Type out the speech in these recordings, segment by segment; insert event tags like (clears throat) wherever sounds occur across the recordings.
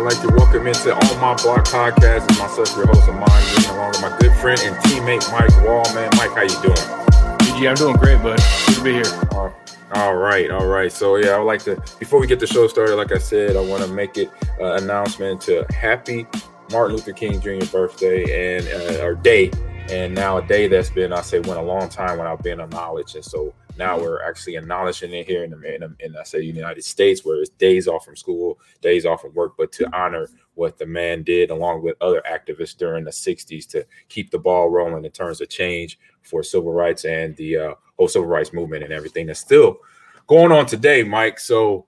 I'd like to welcome into All My Block podcast and myself, your host, Ahman Green, along with my good friend and teammate Mike Wallman. Mike, how you doing? GG, I'm doing great, bud. Good to be here. Uh, all right, all right. So yeah, I would like to before we get the show started, like I said, I want to make it uh, announcement to happy Martin Luther King Jr. birthday and uh, or day, and now a day that's been I say went a long time without being acknowledged, and so now we're actually acknowledging it here in the in, in I say United States, where it's days off from school, days off from work, but to honor what the man did along with other activists during the 60s to keep the ball rolling in terms of change for civil rights and the uh, whole civil rights movement and everything that's still going on today, Mike. So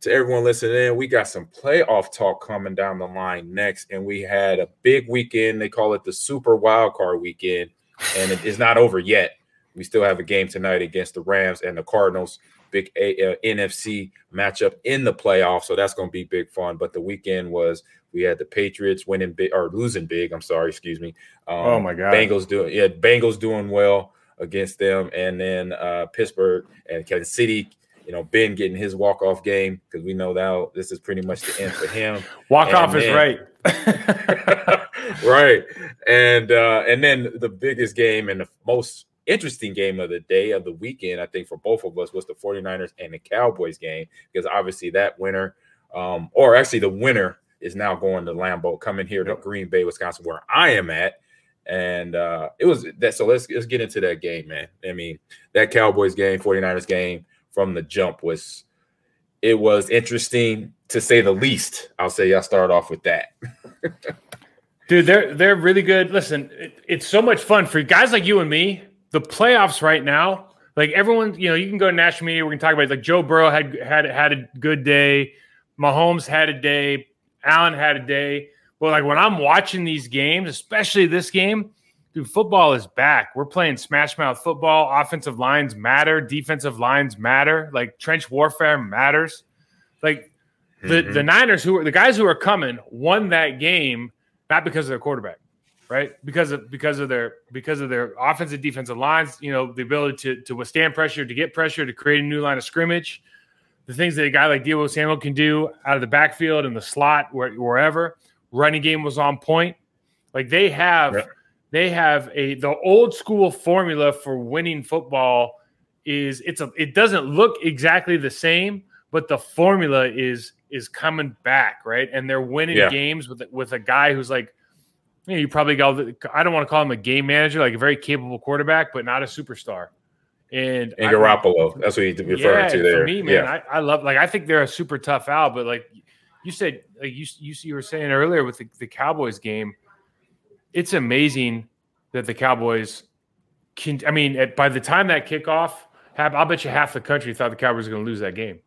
to everyone listening in, we got some playoff talk coming down the line next, and we had a big weekend. They call it the Super Wild Card Weekend, and it is not over yet. We still have a game tonight against the Rams and the Cardinals. Big a- uh, NFC matchup in the playoffs, so that's going to be big fun. But the weekend was we had the Patriots winning big or losing big. I'm sorry, excuse me. Um, oh my God, Bengals doing yeah, Bengals doing well against them, and then uh, Pittsburgh and Kansas City you know, Ben getting his walk off game because we know that this is pretty much the end for him. (laughs) walk and off is right. (laughs) (laughs) right. And uh, and then the biggest game and the most interesting game of the day of the weekend, I think, for both of us was the 49ers and the Cowboys game, because obviously that winner, um, or actually the winner is now going to Lambeau, coming here to Green Bay, Wisconsin, where I am at. And uh, it was that. So let's let's get into that game, man. I mean, that Cowboys game, 49ers game from the jump was it was interesting to say the least. I'll say I'll start off with that. (laughs) Dude, they're they're really good. Listen, it, it's so much fun for guys like you and me. The playoffs right now, like everyone, you know, you can go to national media. We can talk about it. like Joe Burrow had had had a good day, Mahomes had a day, Allen had a day. But like when I'm watching these games, especially this game, dude, football is back. We're playing smash mouth football. Offensive lines matter. Defensive lines matter. Like trench warfare matters. Like the mm-hmm. the Niners, who are the guys who are coming, won that game not because of their quarterback, right? Because of because of their because of their offensive defensive lines. You know, the ability to to withstand pressure, to get pressure, to create a new line of scrimmage. The things that a guy like Deebo Samuel can do out of the backfield and the slot, where, wherever. Running game was on point. Like they have. Yeah they have a the old school formula for winning football is it's a it doesn't look exactly the same, but the formula is is coming back, right? And they're winning yeah. games with with a guy who's like, you, know, you probably go. I don't want to call him a game manager, like a very capable quarterback, but not a superstar. And, and Garoppolo, I, that's what he's referring yeah, to there. For me, man, yeah. I, I love like I think they're a super tough out, but like you said, like you you, you were saying earlier with the, the Cowboys game it's amazing that the Cowboys can. I mean, at, by the time that kickoff happened, I'll bet you half the country thought the Cowboys were going to lose that game.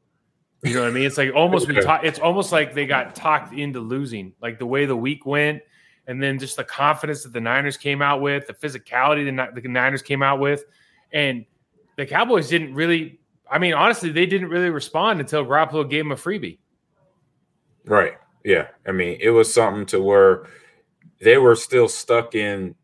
You know what I mean? It's like almost (laughs) it's almost like they got talked into losing, like the way the week went, and then just the confidence that the Niners came out with, the physicality the, the Niners came out with, and the Cowboys didn't really. I mean, honestly, they didn't really respond until Garoppolo gave them a freebie. Right. Yeah. I mean, it was something to where they were still stuck in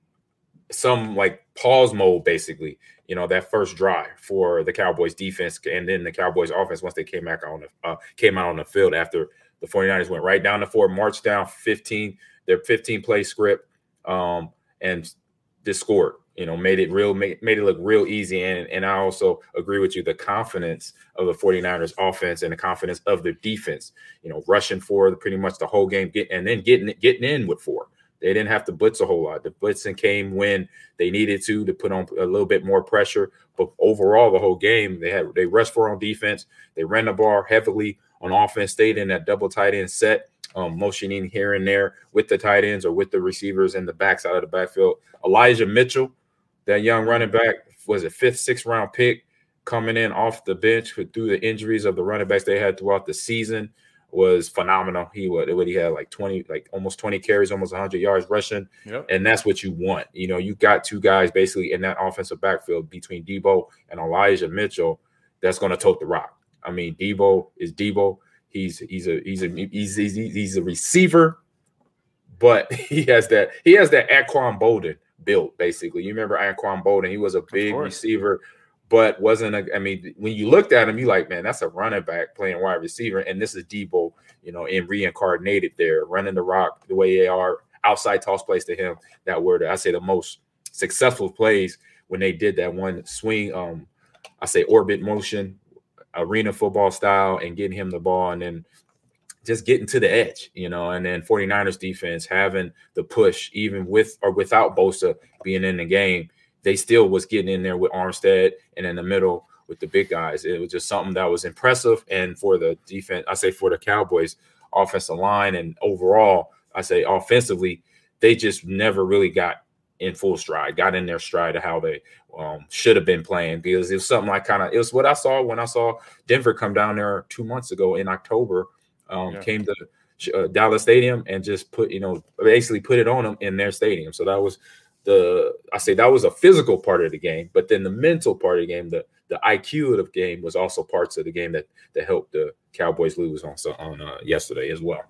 some like pause mode, basically. You know that first drive for the Cowboys defense, and then the Cowboys offense once they came back on the uh, came out on the field after the 49ers went right down the four, marched down 15, their 15 play script, um, and this scored. You know, made it real, made, made it look real easy. And and I also agree with you, the confidence of the 49ers offense and the confidence of their defense, you know, rushing for pretty much the whole game, get, and then getting getting in with four. They didn't have to blitz a whole lot. The blitzing came when they needed to to put on a little bit more pressure. But overall, the whole game they had they rushed for on defense. They ran the ball heavily on offense. Stayed in that double tight end set, um, motioning here and there with the tight ends or with the receivers in the backside of the backfield. Elijah Mitchell, that young running back, was a fifth, sixth round pick. coming in off the bench through the injuries of the running backs they had throughout the season was phenomenal. He would what he had like 20, like almost 20 carries, almost 100 yards rushing. Yep. And that's what you want. You know, you got two guys basically in that offensive backfield between Deebo and Elijah Mitchell that's going to tote the rock. I mean, Deebo is Deebo. He's he's a he's a he's he's, he's a receiver, but (laughs) he has that he has that Anquan Boldin built basically. You remember Anquan Boldin? He was a big receiver but wasn't a, I mean, when you looked at him, you like, man, that's a running back playing wide receiver, and this is Deebo, you know, in reincarnated there, running the rock the way they are, outside toss plays to him that were, the, I say, the most successful plays when they did that one swing, um, I say orbit motion, arena football style, and getting him the ball, and then just getting to the edge, you know, and then 49ers defense having the push, even with or without Bosa being in the game they still was getting in there with Armstead and in the middle with the big guys. It was just something that was impressive. And for the defense, I say for the Cowboys offensive line and overall, I say offensively, they just never really got in full stride, got in their stride of how they um, should have been playing because it was something like kind of it was what I saw when I saw Denver come down there two months ago in October, um, yeah. came to uh, Dallas Stadium and just put you know basically put it on them in their stadium. So that was the I say that was a physical part of the game, but then the mental part of the game, the the IQ of the game was also parts of the game that that helped the Cowboys lose on on uh, yesterday as well.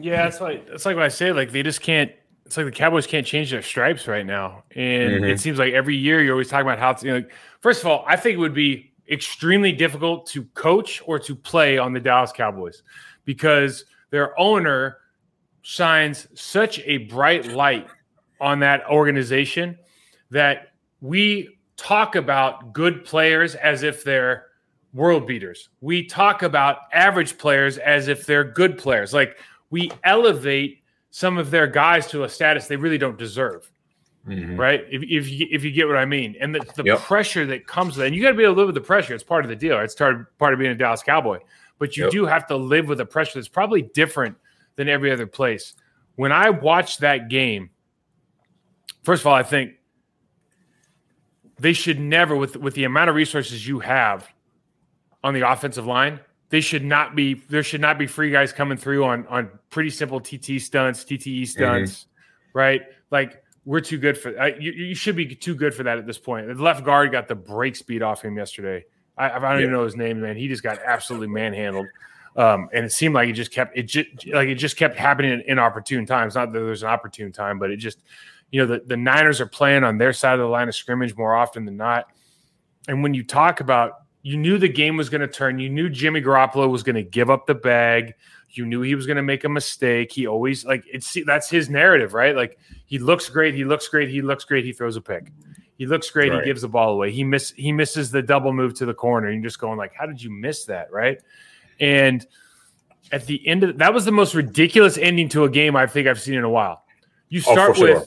Yeah, it's like it's like what I say. Like they just can't. It's like the Cowboys can't change their stripes right now, and mm-hmm. it seems like every year you're always talking about how. You know, first of all, I think it would be extremely difficult to coach or to play on the Dallas Cowboys because their owner shines such a bright light on that organization that we talk about good players as if they're world beaters. We talk about average players as if they're good players. Like we elevate some of their guys to a status they really don't deserve. Mm-hmm. Right. If, if you if you get what I mean, and the, the yep. pressure that comes with it, and you got to be able to live with the pressure. It's part of the deal. It's part of, part of being a Dallas Cowboy. But you yep. do have to live with the pressure that's probably different than every other place. When I watched that game, First of all, I think they should never, with with the amount of resources you have on the offensive line, they should not be there should not be free guys coming through on on pretty simple TT stunts, TTE stunts, mm-hmm. right? Like we're too good for that. You, you, should be too good for that at this point. The left guard got the break speed off him yesterday. I, I don't yeah. even know his name, man. He just got absolutely manhandled. Um, and it seemed like it just kept it just like it just kept happening in inopportune times. Not that there's an opportune time, but it just you know, the, the Niners are playing on their side of the line of scrimmage more often than not. And when you talk about, you knew the game was going to turn, you knew Jimmy Garoppolo was going to give up the bag. You knew he was going to make a mistake. He always like it's that's his narrative, right? Like he looks great, he looks great, he looks great, he throws a pick. He looks great, right. he gives the ball away. He miss he misses the double move to the corner. You're just going like, how did you miss that, right? And at the end of that was the most ridiculous ending to a game I think I've seen in a while. You oh, start oh, with sure.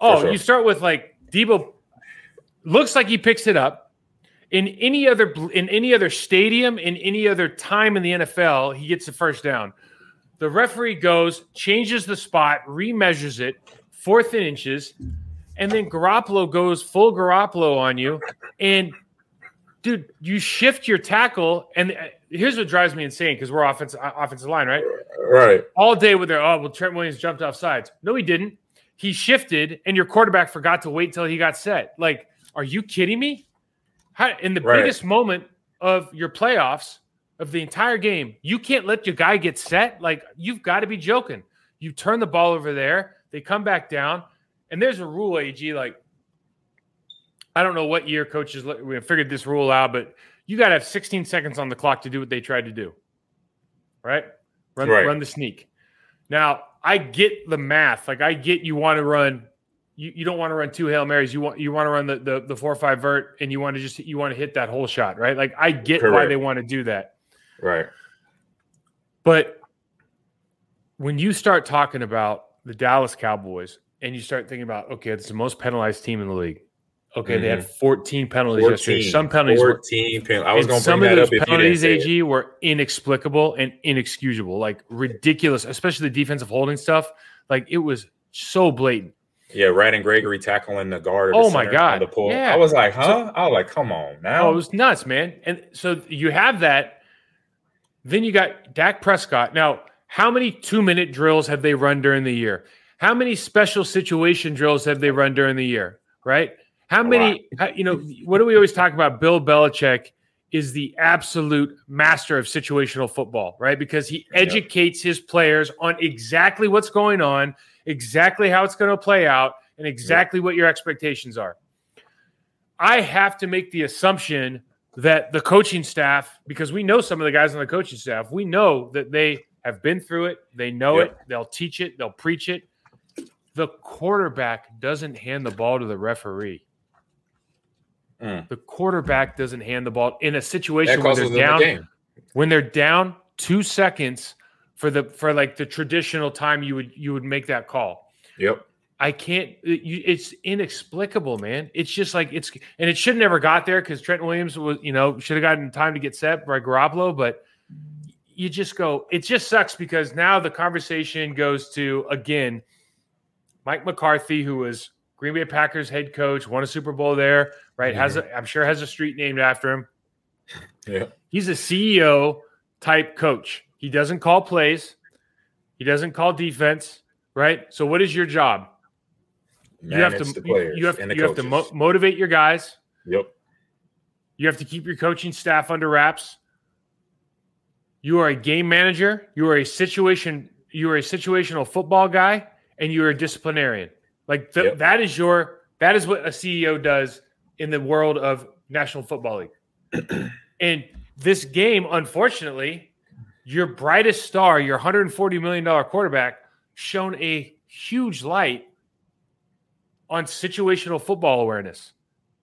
Oh, sure. you start with like Deebo looks like he picks it up. In any other in any other stadium, in any other time in the NFL, he gets the first down. The referee goes, changes the spot, remeasures it, fourth and inches, and then Garoppolo goes full Garoppolo on you. And dude, you shift your tackle, and uh, here's what drives me insane because we're offensive offensive line, right? Right. All day with their oh well, Trent Williams jumped off sides. No, he didn't he shifted and your quarterback forgot to wait till he got set. Like, are you kidding me? In the right. biggest moment of your playoffs of the entire game, you can't let your guy get set. Like, you've got to be joking. You turn the ball over there, they come back down, and there's a rule, AG. Like, I don't know what year coaches we figured this rule out, but you got to have 16 seconds on the clock to do what they tried to do. Right? Run, right. run the sneak. Now, I get the math. Like I get you want to run you, you don't want to run two Hail Marys. You want you want to run the, the the four or five vert and you want to just you want to hit that whole shot, right? Like I get Correct. why they want to do that. Right. But when you start talking about the Dallas Cowboys and you start thinking about, okay, it's the most penalized team in the league. Okay, mm-hmm. they had mm-hmm. 14 penalties 14, yesterday. Some penalties 14 were, I was going to bring that up. some of those penalties, AG, were inexplicable and inexcusable, like ridiculous, especially the defensive holding stuff. Like it was so blatant. Yeah, Randy Gregory tackling the guard. oh my god, the pull. Yeah. I was like, huh? I was like, come on now. Oh, it was nuts, man. And so you have that. Then you got Dak Prescott. Now, how many two minute drills have they run during the year? How many special situation drills have they run during the year? Right? How many, how, uh, you know, what do we always talk about? Bill Belichick is the absolute master of situational football, right? Because he educates his players on exactly what's going on, exactly how it's going to play out, and exactly what your expectations are. I have to make the assumption that the coaching staff, because we know some of the guys on the coaching staff, we know that they have been through it, they know it, they'll teach it, they'll preach it. The quarterback doesn't hand the ball to the referee. Mm. The quarterback doesn't hand the ball in a situation where they're in the down when they're down two seconds for the for like the traditional time you would you would make that call. Yep. I can't. It's inexplicable, man. It's just like it's, and it should never got there because Trent Williams was, you know, should have gotten time to get set by Garoppolo. But you just go. It just sucks because now the conversation goes to again, Mike McCarthy, who was Green Bay Packers head coach, won a Super Bowl there, right? Has a, I'm sure has a street named after him. Yeah. He's a CEO type coach. He doesn't call plays. He doesn't call defense, right? So what is your job? you have to you- you have, you have to mo- motivate your guys. Yep. You have to keep your coaching staff under wraps. You are a game manager. You are a situation. You are a situational football guy, and you are a disciplinarian. Like th- Yep. that is your that is what a CEO does in the world of National Football League. (clears throat) and this game, unfortunately, your brightest star, your 140 million dollar quarterback, shone a huge light on situational football awareness,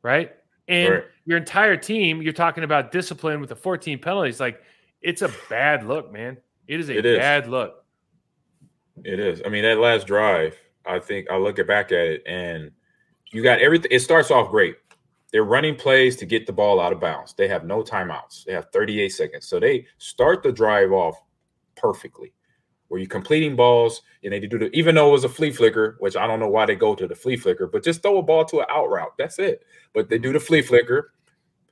right? And Right. your entire team, you're talking about discipline with the 14 penalties. Like, it's a bad look, man. It is a It is. bad look. It is. I mean, that last drive, I think I look back at it and you got everything. It starts off great. They're running plays to get the ball out of bounds. They have no timeouts. They have 38 seconds. So they start the drive off perfectly. Where you're completing balls and they do the even though it was a flea flicker, which I don't know why they go to the flea flicker, but just throw a ball to an out route. That's it. But they do the flea flicker.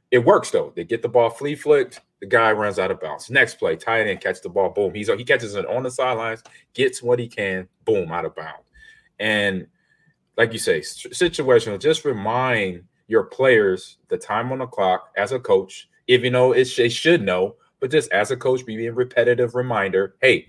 It works though. They get the ball flea flicked. The guy runs out of bounds. Next play, tight end catch the ball. Boom. He's he catches it on the sidelines, gets what he can. Boom, out of bounds. And like you say, situational. Just remind your players the time on the clock as a coach. If you know, it's they should know, but just as a coach, be a repetitive reminder. Hey,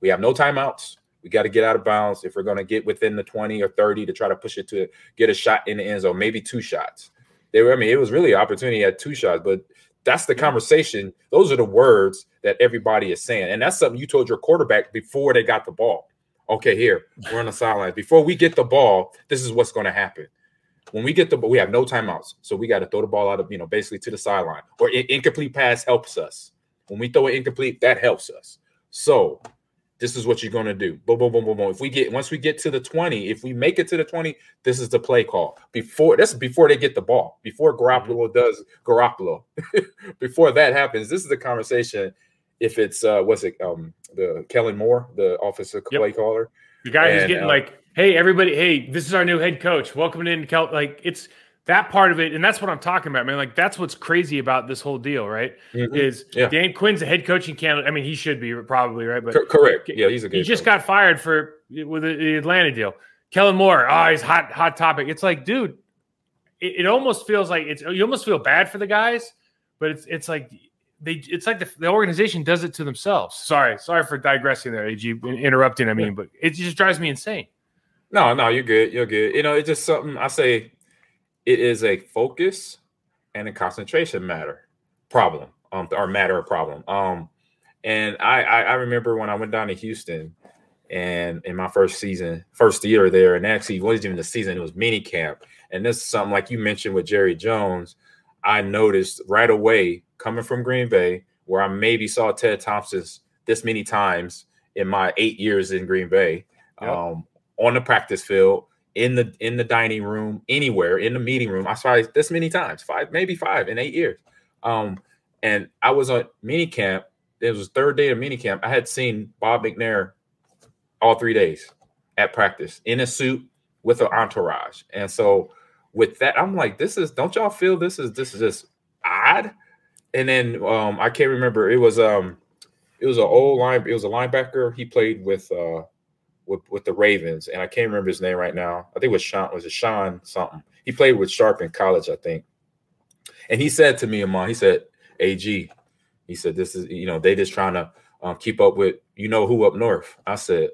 we have no timeouts. We got to get out of bounds if we're going to get within the 20 or 30 to try to push it to get a shot in the end zone, maybe two shots. They were, I mean, it was really an opportunity at two shots, but that's the conversation. Those are the words that everybody is saying. And that's something you told your quarterback before they got the ball. Okay, here, we're on the sidelines. Before we get the ball, this is what's going to happen. When we get the we have no timeouts. So we got to throw the ball out of, you know, basically to the sideline. Or in- incomplete pass helps us. When we throw it incomplete, that helps us. So this is what you're going to do. Boom, boom, boom, boom, boom. If we get once we get to the 20, if we make it to the 20, this is the play call. Before this is before they get the ball, before Garoppolo does Garoppolo. (laughs) before that happens, this is the conversation. If it's uh what's it um the Kellen Moore, the offensive Yep. play caller. The guy who's And, getting uh, like, hey, everybody, hey, this is our new head coach. Welcome in, Kel. Like, it's that part of it. And that's what I'm talking about, man. Like, that's what's crazy about this whole deal, right? Mhm. Is Yeah. Dan Quinn's a head coaching candidate. I mean, he should be probably, right? But Cor- correct. Yeah, he's a good. he just got fired for with the, the Atlanta deal. Kellen Moore, oh, he's hot, hot topic. It's like, dude, it, it almost feels like it's you almost feel bad for the guys, but it's it's like they it's like the, the organization does it to themselves. Sorry, sorry for digressing there, AG, interrupting. I mean, but it just drives me insane. No, no, you're good. You're good. You know, it's just something I say it is a focus and a concentration matter problem, um, or matter of problem. Um, and I, I I remember when I went down to Houston and in my first season, first year there, and actually it wasn't even the season, it was mini camp. And this is something like you mentioned with Jerry Jones, I noticed right away coming from Green Bay, where I maybe saw Ted Thompson's this many times in my eight years in Green Bay. Yep. Um, on the practice field, in the in the dining room, anywhere, in the meeting room. I saw this many times, five, maybe five in eight years. Um, and I was on mini camp. It was third day of mini camp. I had seen Bob McNair all three days at practice in a suit, with an entourage. And so with that, I'm like, this is don't y'all feel this is this is just odd? And then um I can't remember. It was um it was an old line, it was a linebacker. He played with uh with, with the Ravens, and I can't remember his name right now. I think it was Sean, was it Sean something? He played with Sharp in college, I think. And he said to me, Ahman, he said, AG, he said, this is, you know, they just trying to um, keep up with, you know, who up north. I said,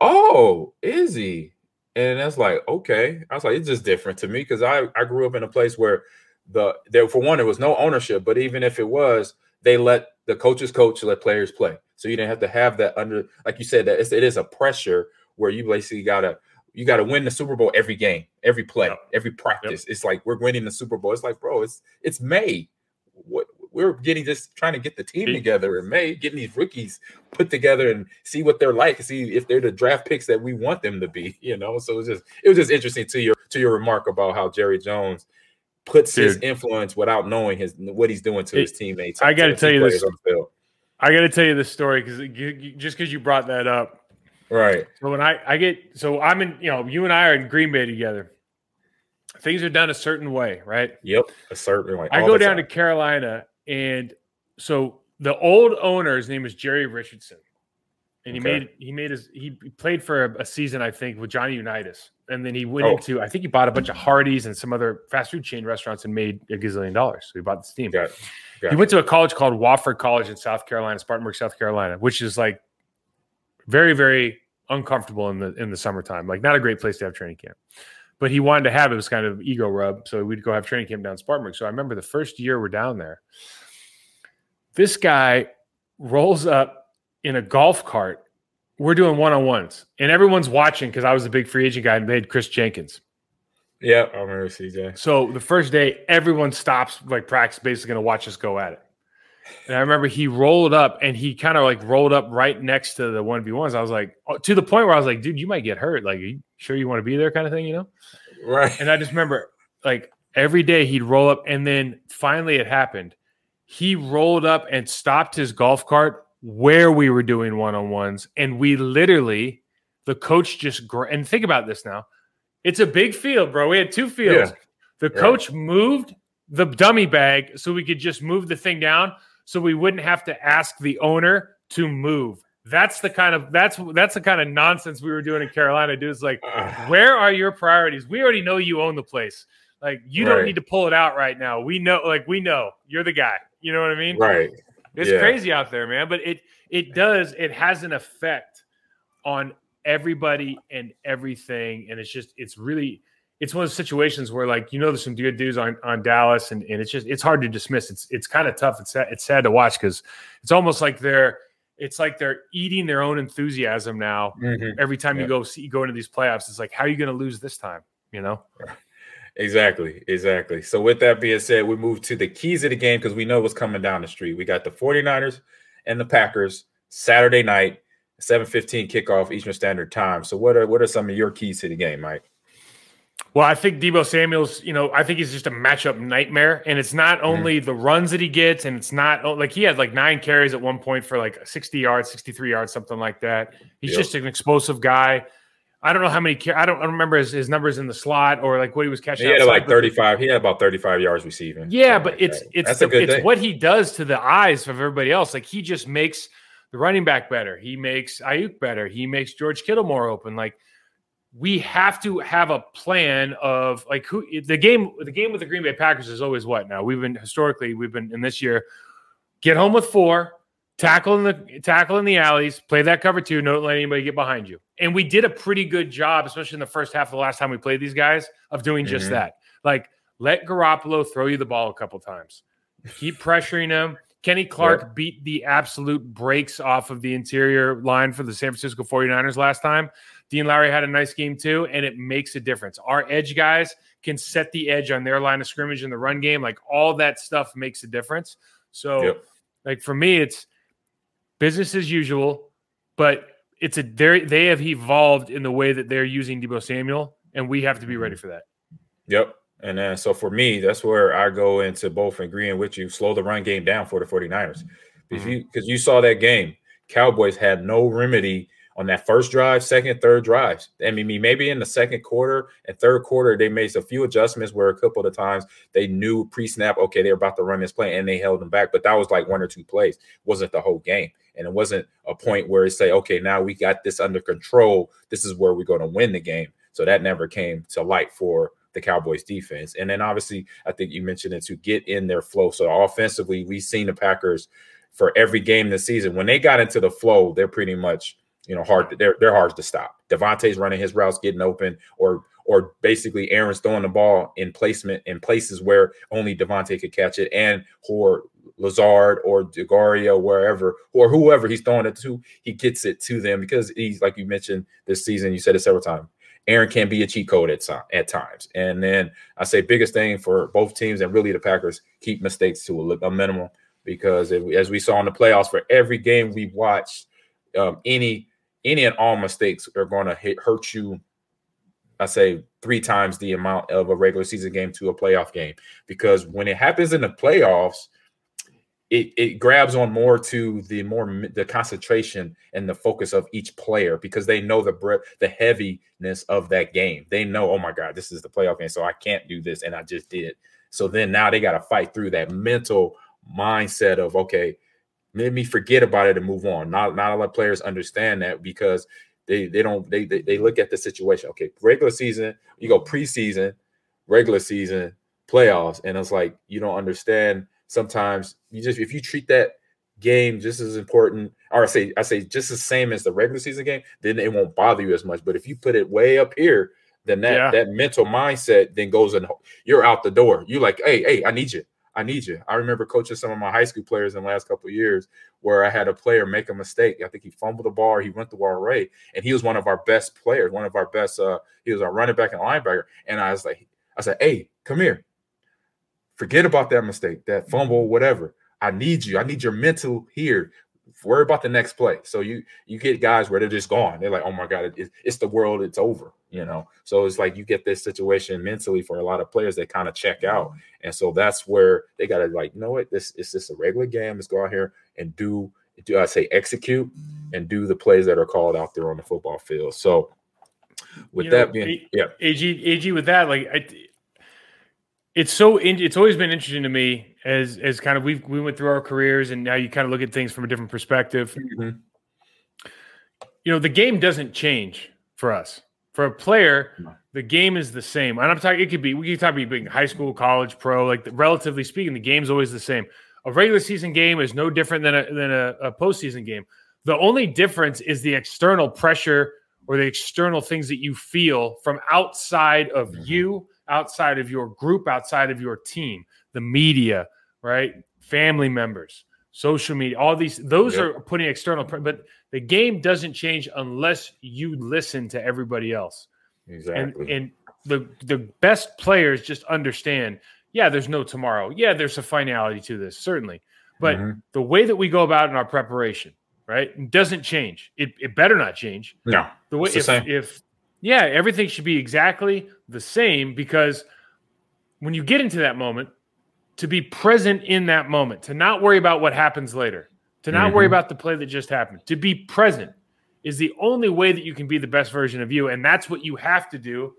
oh, is he? And that's like, okay. I was like, it's just different to me because I, I grew up in a place where the there for one, there was no ownership, but even if it was, they let the coaches coach, let players play. So you didn't have to have that under, like you said, that it's, it is a pressure where you basically gotta you gotta win the Super Bowl every game, every play, yep. every practice. Yep. It's like we're winning the Super Bowl. It's like, bro, it's it's May. What we're getting just trying to get the team together in May, getting these rookies put together and see what they're like, see if they're the draft picks that we want them to be, you know. So it was just it was just interesting to your to your remark about how Jerry Jones puts Dude. his influence without knowing his what he's doing to it, his teammates. I got to tell you this. I got to tell you this story because just because you brought that up, right? So when I I get so I'm in, you know, you and I are in Green Bay together. Things are done a certain way, right? Yep, a certain way. I go down time. to Carolina, and so the old owner, his name is Jerry Richardson, and he okay. made he made his he played for a, a, season, I think, with Johnny Unitas, and then he went oh. into I think he bought a bunch of Hardee's and some other fast food chain restaurants and made a gazillion dollars. So he bought this team. Got Got he went to a college called Wofford College in South Carolina, Spartanburg, South Carolina, which is like very, very uncomfortable in the in the summertime. Like not a great place to have training camp. But he wanted to have it was kind of ego rub, so we'd go have training camp down Spartanburg. So I remember the first year we're down there. This guy rolls up in a golf cart. We're doing one on ones, and everyone's watching because I was a big free agent guy and had Chris Jenkins. Yeah, I remember CJ. So the first day, everyone stops like practice, basically going to watch us go at it. And I remember he rolled up and he kind of like rolled up right next to the one v ones. I was like, oh, to the point where I was like, dude, you might get hurt. Like, you sure you want to be there, kind of thing, you know? Right. And I just remember like every day he'd roll up, and then finally it happened. He rolled up and stopped his golf cart where we were doing one on ones, and we literally, the coach just and think about this now it's a big field, bro. We had two fields. Yeah. The yeah. coach moved the dummy bag so we could just move the thing down so we wouldn't have to ask the owner to move. That's the kind of that's that's the kind of nonsense we were doing in Carolina, dude. It's like, (sighs) where are your priorities? We already know you own the place. Like, you right. don't need to pull it out right now. We know, like, we know you're the guy. You know what I mean? Right. It's yeah. crazy out there, man. But it it does, it has an effect on everybody and everything. And it's just, it's really, it's one of those situations where like you know there's some good dudes on, on Dallas and, and it's just it's hard to dismiss. It's it's kind of tough. It's sad, it's sad to watch because it's almost like they're it's like they're eating their own enthusiasm now. Mm-hmm. Every time yeah. you go see you go into these playoffs, it's like how are you going to lose this time? You know. Exactly, exactly. So with that being said, we move to the keys of the game because we know what's coming down the street. We got the 49ers and the Packers Saturday night. 7:15 kickoff Eastern Standard Time. So what are what are some of your keys to the game, Mike? Well, I think Deebo Samuel's, you know, I think he's just a matchup nightmare. And it's not mm-hmm. only mm. the runs that he gets, and it's not oh, like he had like nine carries at one point for like 60 yards, 63 yards, something like that. He's yep. just an explosive guy. I don't know how many. I don't, I don't remember his, his, numbers in the slot or like what he was catching. He had like thirty five. He had about thirty five yards receiving. Yeah, but it's it's the, it's what he does to the eyes of everybody else. Like he just makes the running back better. He makes Aiyuk better. He makes George Kittle more open. Like we have to have a plan of like who the game the game with the Green Bay Packers is always what now we've been historically we've been in this year get home with four tackle in the tackle in the alleys play that cover two don't let anybody get behind you and we did a pretty good job especially in the first half of the last time we played these guys of doing just mm-hmm. that like let Garoppolo throw you the ball a couple times keep pressuring him Kenny Clark yep. beat the absolute breaks off of the interior line for the San Francisco 49ers last time. Dean Lowry had a nice game too, and it makes a difference. Our edge guys can set the edge on their line of scrimmage in the run game. Like all that stuff makes a difference. So, yep. like for me, it's business as usual, but it's a they they have evolved in the way that they're using Deebo Samuel, and we have to be ready mm-hmm. for that. Yep. And then, so for me, that's where I go into both agreeing with you, slow the run game down for the 49ers. Because mm-hmm. you, you saw that game, Cowboys had no remedy on that first drive, second, third drives. I mean, maybe in the second quarter and third quarter, they made a few adjustments where a couple of times they knew pre-snap, okay, they're about to run this play, and they held them back. But that was like one or two plays, it wasn't the whole game. And it wasn't a point where it say, okay, now we got this under control. This is where we're going to win the game. So that never came to light for the Cowboys defense. And then obviously, I think you mentioned it to get in their flow. So offensively, we've seen the Packers for every game this season. When they got into the flow, they're pretty much you know hard. They're they're hard to stop. Davante's running his routes, getting open, or or basically Aaron's throwing the ball in placement in places where only Davante could catch it, and or Lazard or DeGario, wherever, or whoever he's throwing it to, he gets it to them because he's like you mentioned this season. You said it several times. Aaron can be a cheat code at, some, at times. And then I say biggest thing for both teams and really the Packers keep mistakes to a, a minimum because if, as we saw in the playoffs, for every game we watched, um, any any and all mistakes are going to hurt you. I say three times the amount of a regular season game to a playoff game because when it happens in the playoffs, it, it grabs on more to the more the concentration and the focus of each player because they know the breadth, the heaviness of that game. They know, oh my God, this is the playoff game, so I can't do this, and I just did. So then now they got to fight through that mental mindset of okay, let me forget about it and move on. Not not a lot of players understand that because they they don't they they, they look at the situation. Okay, regular season, you go preseason, regular season, playoffs, and it's like you don't understand sometimes you just if you treat that game just as important, or I say I say just the same as the regular season game, then it won't bother you as much. But if you put it way up here, then that yeah. that mental mindset then goes and you're out the door. You're like, hey, hey, I need you. I need you. I remember coaching some of my high school players in the last couple years where I had a player make a mistake. I think he fumbled the ball, he went the ball right, and he was one of our best players, one of our best. Uh, he was our running back and linebacker. And I was like, I said, hey, come here. Forget about that mistake, that fumble, whatever. I need you. I need your mental here. Worry about the next play. So you you get guys where they're just gone. They're like, oh my god, it, it's the world. It's over. You know. So it's like you get this situation mentally for a lot of players. They kind of check out, mm-hmm. and so that's where they got to like, you know what? This is just a regular game. Let's go out here and do do I say execute and do the plays that are called out there on the football field. So with you that know, being, yeah, AG AG with that, like I, it's so it's always been interesting to me as as kind of we we went through our careers and now you kind of look at things from a different perspective. Mm-hmm. You know, the game doesn't change for us. For a player, the game is the same. And I'm talking it could be we can talk about being high school, college, pro, like the, relatively speaking, the game's always the same. A regular season game is no different than a than a, a postseason game. The only difference is the external pressure or the external things that you feel from outside of mm-hmm. you outside of your group, outside of your team, the media, right? Family members, social media, all these, those yep. are putting external, but the game doesn't change unless you listen to everybody else. Exactly. And, and the, the best players just understand, yeah, there's no tomorrow. Yeah, there's a finality to this, certainly. But mm-hmm. the way that we go about in our preparation, right, doesn't change. It, it better not change. No. The way, if, if yeah, everything should be exactly the same because when you get into that moment, to be present in that moment, to not worry about what happens later, to not mm-hmm. worry about the play that just happened, to be present is the only way that you can be the best version of you. And that's what you have to do,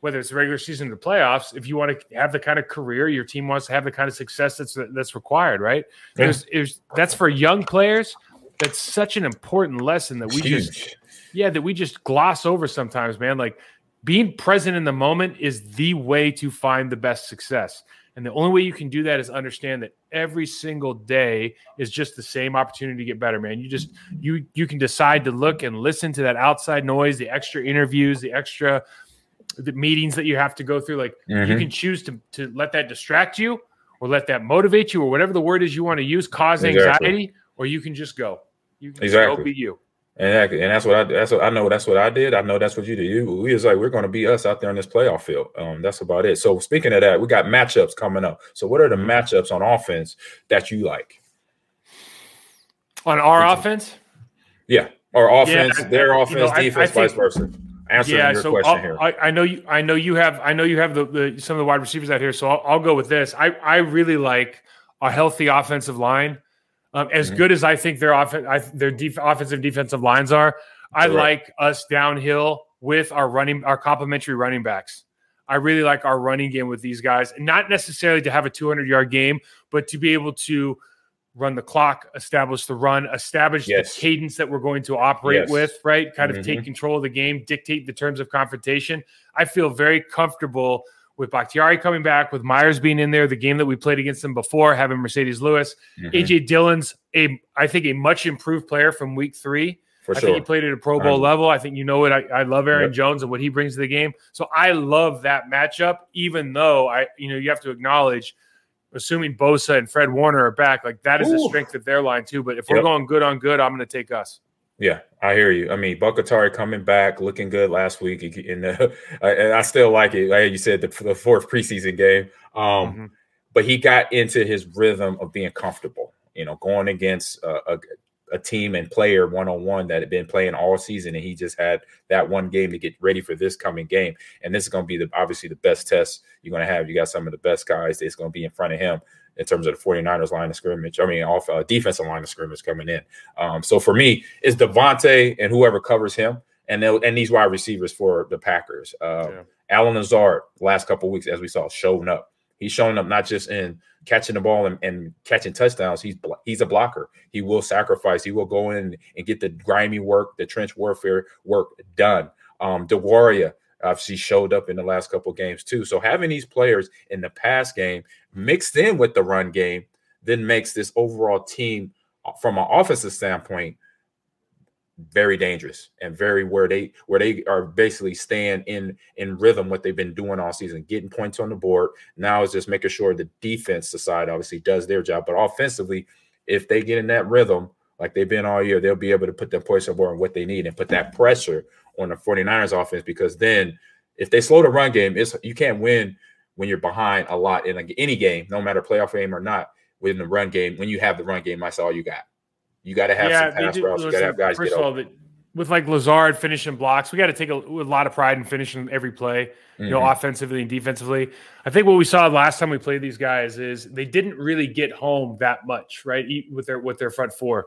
whether it's the regular season or the playoffs, if you want to have the kind of career your team wants to have the kind of success that's that's required, right? Yeah. There's, there's, that's for young players. That's such an important lesson that we Huge. just yeah, that we just gloss over sometimes, man. Like being present in the moment is the way to find the best success. And the only way you can do that is understand that every single day is just the same opportunity to get better, man. You just you you can decide to look and listen to that outside noise, the extra interviews, the extra the meetings that you have to go through. Like mm-hmm. you can choose to to let that distract you or let that motivate you or whatever the word is you want to use, cause anxiety, exactly. or you can just go. You can exactly. go be you. And, and that's what I that's what I know that's what I did. I know that's what you did. You we was like we're going to be us out there in this playoff field. Um, that's about it. So speaking of that, we got matchups coming up. So what are the matchups on offense that you like? On our offense? Yeah, our offense, yeah, their offense, you know, defense, I, I think, vice versa. Answering yeah, your so question I'll, here. I, I, know you. I know you have. I know you have the, the some of the wide receivers out here. So I'll, I'll go with this. I I really like a healthy offensive line. Um, as mm-hmm. good as I think their off- I, their def- offensive defensive lines are, I like us downhill with our running, our complementary running backs. I really like our running game with these guys, and not necessarily to have a 200 yard game, but to be able to run the clock, establish the run, establish yes. the cadence that we're going to operate yes. with, right? Kind of mm-hmm. take control of the game, dictate the terms of confrontation. I feel very comfortable with Bakhtiari coming back, with Myers being in there, the game that we played against them before, having Marcedes Lewis, mm-hmm. AJ Dillon's a I think a much improved player from week three. For I sure. think he played at a Pro Bowl level. I think you know it. I, I love Aaron yep. Jones and what he brings to the game. So I love that matchup, even though I, you know, you have to acknowledge, assuming Bosa and Fred Warner are back, like that is Ooh. a strength of their line too. But if we're going good on good, I'm going to take us. Yeah, I hear you. I mean, Bakhtiari coming back, looking good last week, and uh, (laughs) I, I, still like it. Like you said, the, the fourth preseason game. Um, mm-hmm. But he got into his rhythm of being comfortable. You know, going against a, a, a team and player one on one that had been playing all season, and he just had that one game to get ready for this coming game. And this is going to be the obviously the best test you're going to have. You got some of the best guys that's going to be in front of him in terms of the 49ers line of scrimmage. I mean, off uh, defensive line of scrimmage coming in. Um, so for me, it's Davante and whoever covers him, and and these wide receivers for the Packers. Uh, yeah. Allen Lazard, last couple weeks, as we saw, showing up. He's showing up not just in catching the ball and, and, catching touchdowns. He's he's a blocker. He will sacrifice. He will go in and get the grimy work, the trench warfare work done. Um, DeWaria obviously showed up in the last couple games too. So having these players in the pass game mixed in with the run game then makes this overall team uh, from an offensive standpoint very dangerous and very where they where they are basically staying in in rhythm what they've been doing all season getting points on the board now is just making sure the defense side obviously does their job but offensively if they get in that rhythm like they've been all year they'll be able to put their points on board and what they need and put that pressure on the 49ers offense because then if they slow the run game it's you can't win when you're behind a lot in any game, no matter playoff game or not, within the run game. When you have the run game, that's all you got. You got to have yeah, some pass routes. You got to have guys first get of all, with like Lazard finishing blocks, we got to take a, a, lot of pride in finishing every play, mm-hmm. you know, mm-hmm. offensively and defensively. I think what we saw last time we played these guys is they didn't really get home that much, right, with their with their front four,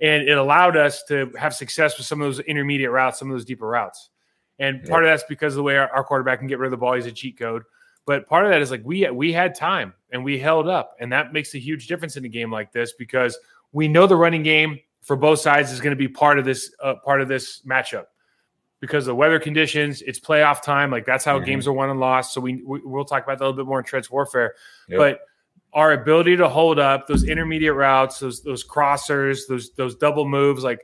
and it allowed us to have success with some of those intermediate routes, some of those deeper routes. And part of that's because of the way our, our quarterback can get rid of the ball. He's a cheat code. But part of that is like we we had time and we held up, and that makes a huge difference in a game like this because we know the running game for both sides is going to be part of this uh, part of this matchup because the weather conditions. It's playoff time, like that's how mm-hmm. games are won and lost. So we, we will talk about that a little bit more in trench warfare, yep. but our ability to hold up those intermediate routes, those those crossers, those those double moves, like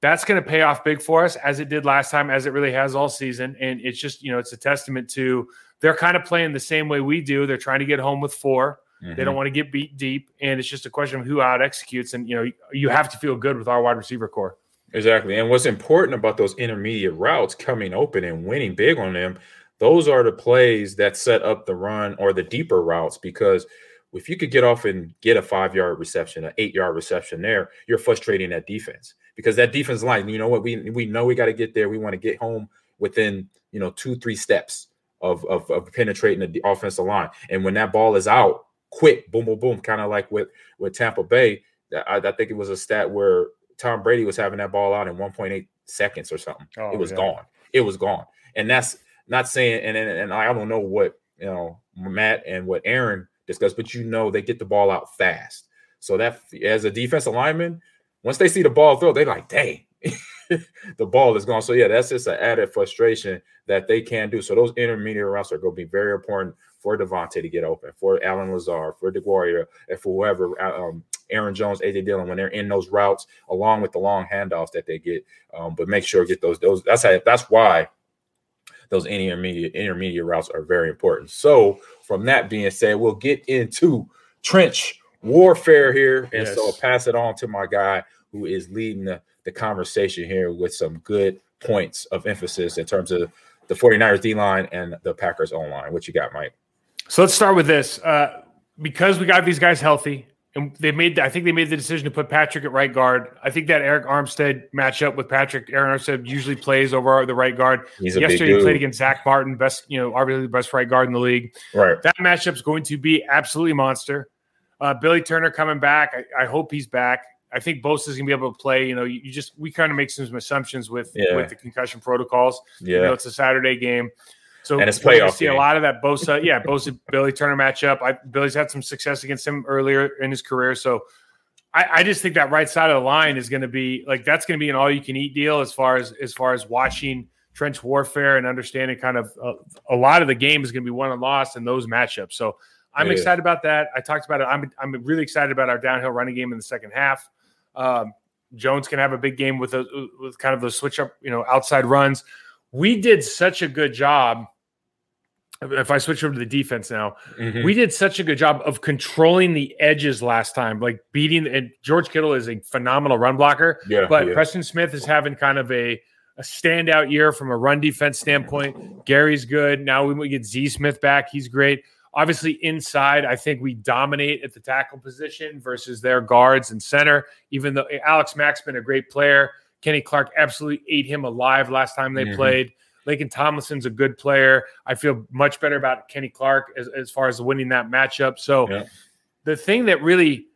that's going to pay off big for us as it did last time, as it really has all season. And it's just you know it's a testament to they're kind of playing the same way we do. They're trying to get home with 4 mm-hmm. They don't want to get beat deep, and it's just a question of who out executes. And you know, you have to feel good with our wide receiver core. Exactly. And what's important about those intermediate routes coming open and winning big on them, those are the plays that set up the run or the deeper routes because if you could get off and get a five yard reception, an eight yard reception there, you're frustrating that defense because that defense line, you know what, we we know we got to get there. We want to get home within, you know, two, three steps of, of, of penetrating the offensive line. And when that ball is out, quick, boom, boom, boom, kind of like with with Tampa Bay. I, I, think it was a stat where Tom Brady was having that ball out in 1.8 seconds or something. Oh, it was yeah. gone. It was gone. And that's not saying. And, and and I don't know what you know Matt and what Aaron but you know they get the ball out fast. So that as a defensive lineman, once they see the ball throw, they're like, "Dang." (laughs) the ball is gone. So yeah, that's just an added frustration that they can do. So those intermediate routes are going to be very important for Davante to get open, for Allen Lazard, for DeGuaria, and for whoever, uh, um, Aaron Jones, AJ Dillon, when they're in those routes, along with the long handoffs that they get. Um, but make sure get those those. That's how. That's why those intermediate intermediate routes are very important. So from that being said, we'll get into trench warfare here, and yes. so I'll pass it on to my guy who is leading the the conversation here with some good points of emphasis in terms of the 49ers D line and the Packers O line. What you got, Mike? So let's start with this. Uh, because we got these guys healthy, and they made, I think they made the decision to put Patrick at right guard. I think that Arik Armstead matchup with Patrick, Arik Armstead usually plays over the right guard. He's Yesterday, he played against Zack Martin, best, you know, arguably the best right guard in the league. Right. That matchup's going to be absolutely monster. Uh, Billy Turner coming back. I, I hope he's back. I think Bosa is going to be able to play. You know, you, you just we kind of make some assumptions with Yeah. with the concussion protocols. Yeah. You know, it's a Saturday game. So And it's playoff see a lot of that Bosa, yeah, Bosa (laughs) Billy Turner matchup. I, Billy's had some success against him earlier in his career, so I, I just think that right side of the line is going to be like that's going to be an all you can eat deal as far as as far as watching trench warfare and understanding kind of uh, a lot of the game is going to be won and lost in those matchups. So I'm Yeah. excited about that. I talked about it. I'm I'm really excited about our downhill running game in the second half. Um, Jones can have a big game with a, with kind of those switch up, you know, outside runs. We did such a good job. If I switch over to the defense now, Mhm. we did such a good job of controlling the edges last time, like beating. And George Kittle is a phenomenal run blocker, yeah, but yeah. Preston Smith is having kind of a a standout year from a run defense standpoint. Gary's good. Now we get Z Smith back. He's great. Obviously, inside, I think we dominate at the tackle position versus their guards and center. Even though Alex Mack's been a great player, Kenny Clark absolutely ate him alive last time they Mhm. played. Laken Tomlinson's a good player. I feel much better about Kenny Clark as, as far as winning that matchup. So Yeah. the thing that really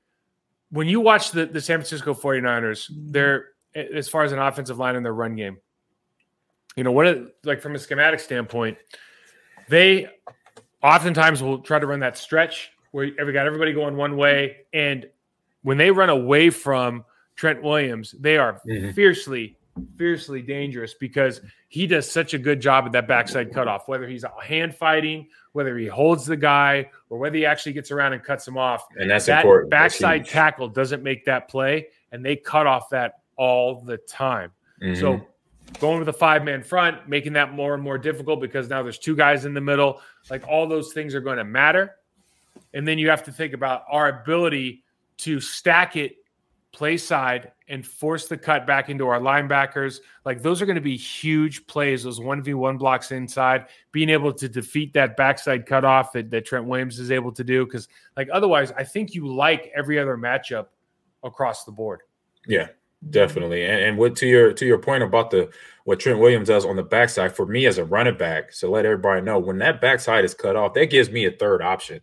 when you watch the, the San Francisco 49ers, they're as far as an offensive line in their run game, you know, what it, like from a schematic standpoint, they oftentimes will try to run that stretch where every got everybody going one way. And when they run away from Trent Williams, they are Mhm. fiercely, fiercely dangerous because he does such a good job at that backside cutoff, whether he's hand fighting, whether he holds the guy, or whether he actually gets around and cuts him off. and that's that important. Backside huge. tackle doesn't make that play, and they cut off that all the time. Mhm. So going with a five man front, making that more and more difficult because now there's two guys in the middle. Like all those things are going to matter. And then you have to think about our ability to stack it play side and force the cut back into our linebackers. Like those are going to be huge plays, those 1v1 blocks inside, being able to defeat that backside cutoff that, that Trent Williams is able to do. Because like otherwise, I think you like every other matchup across the board. Yeah, definitely. And, and what to your to your point about the what Trent Williams does on the backside for me as a running back, so let everybody know when that backside is cut off, that gives me a third option.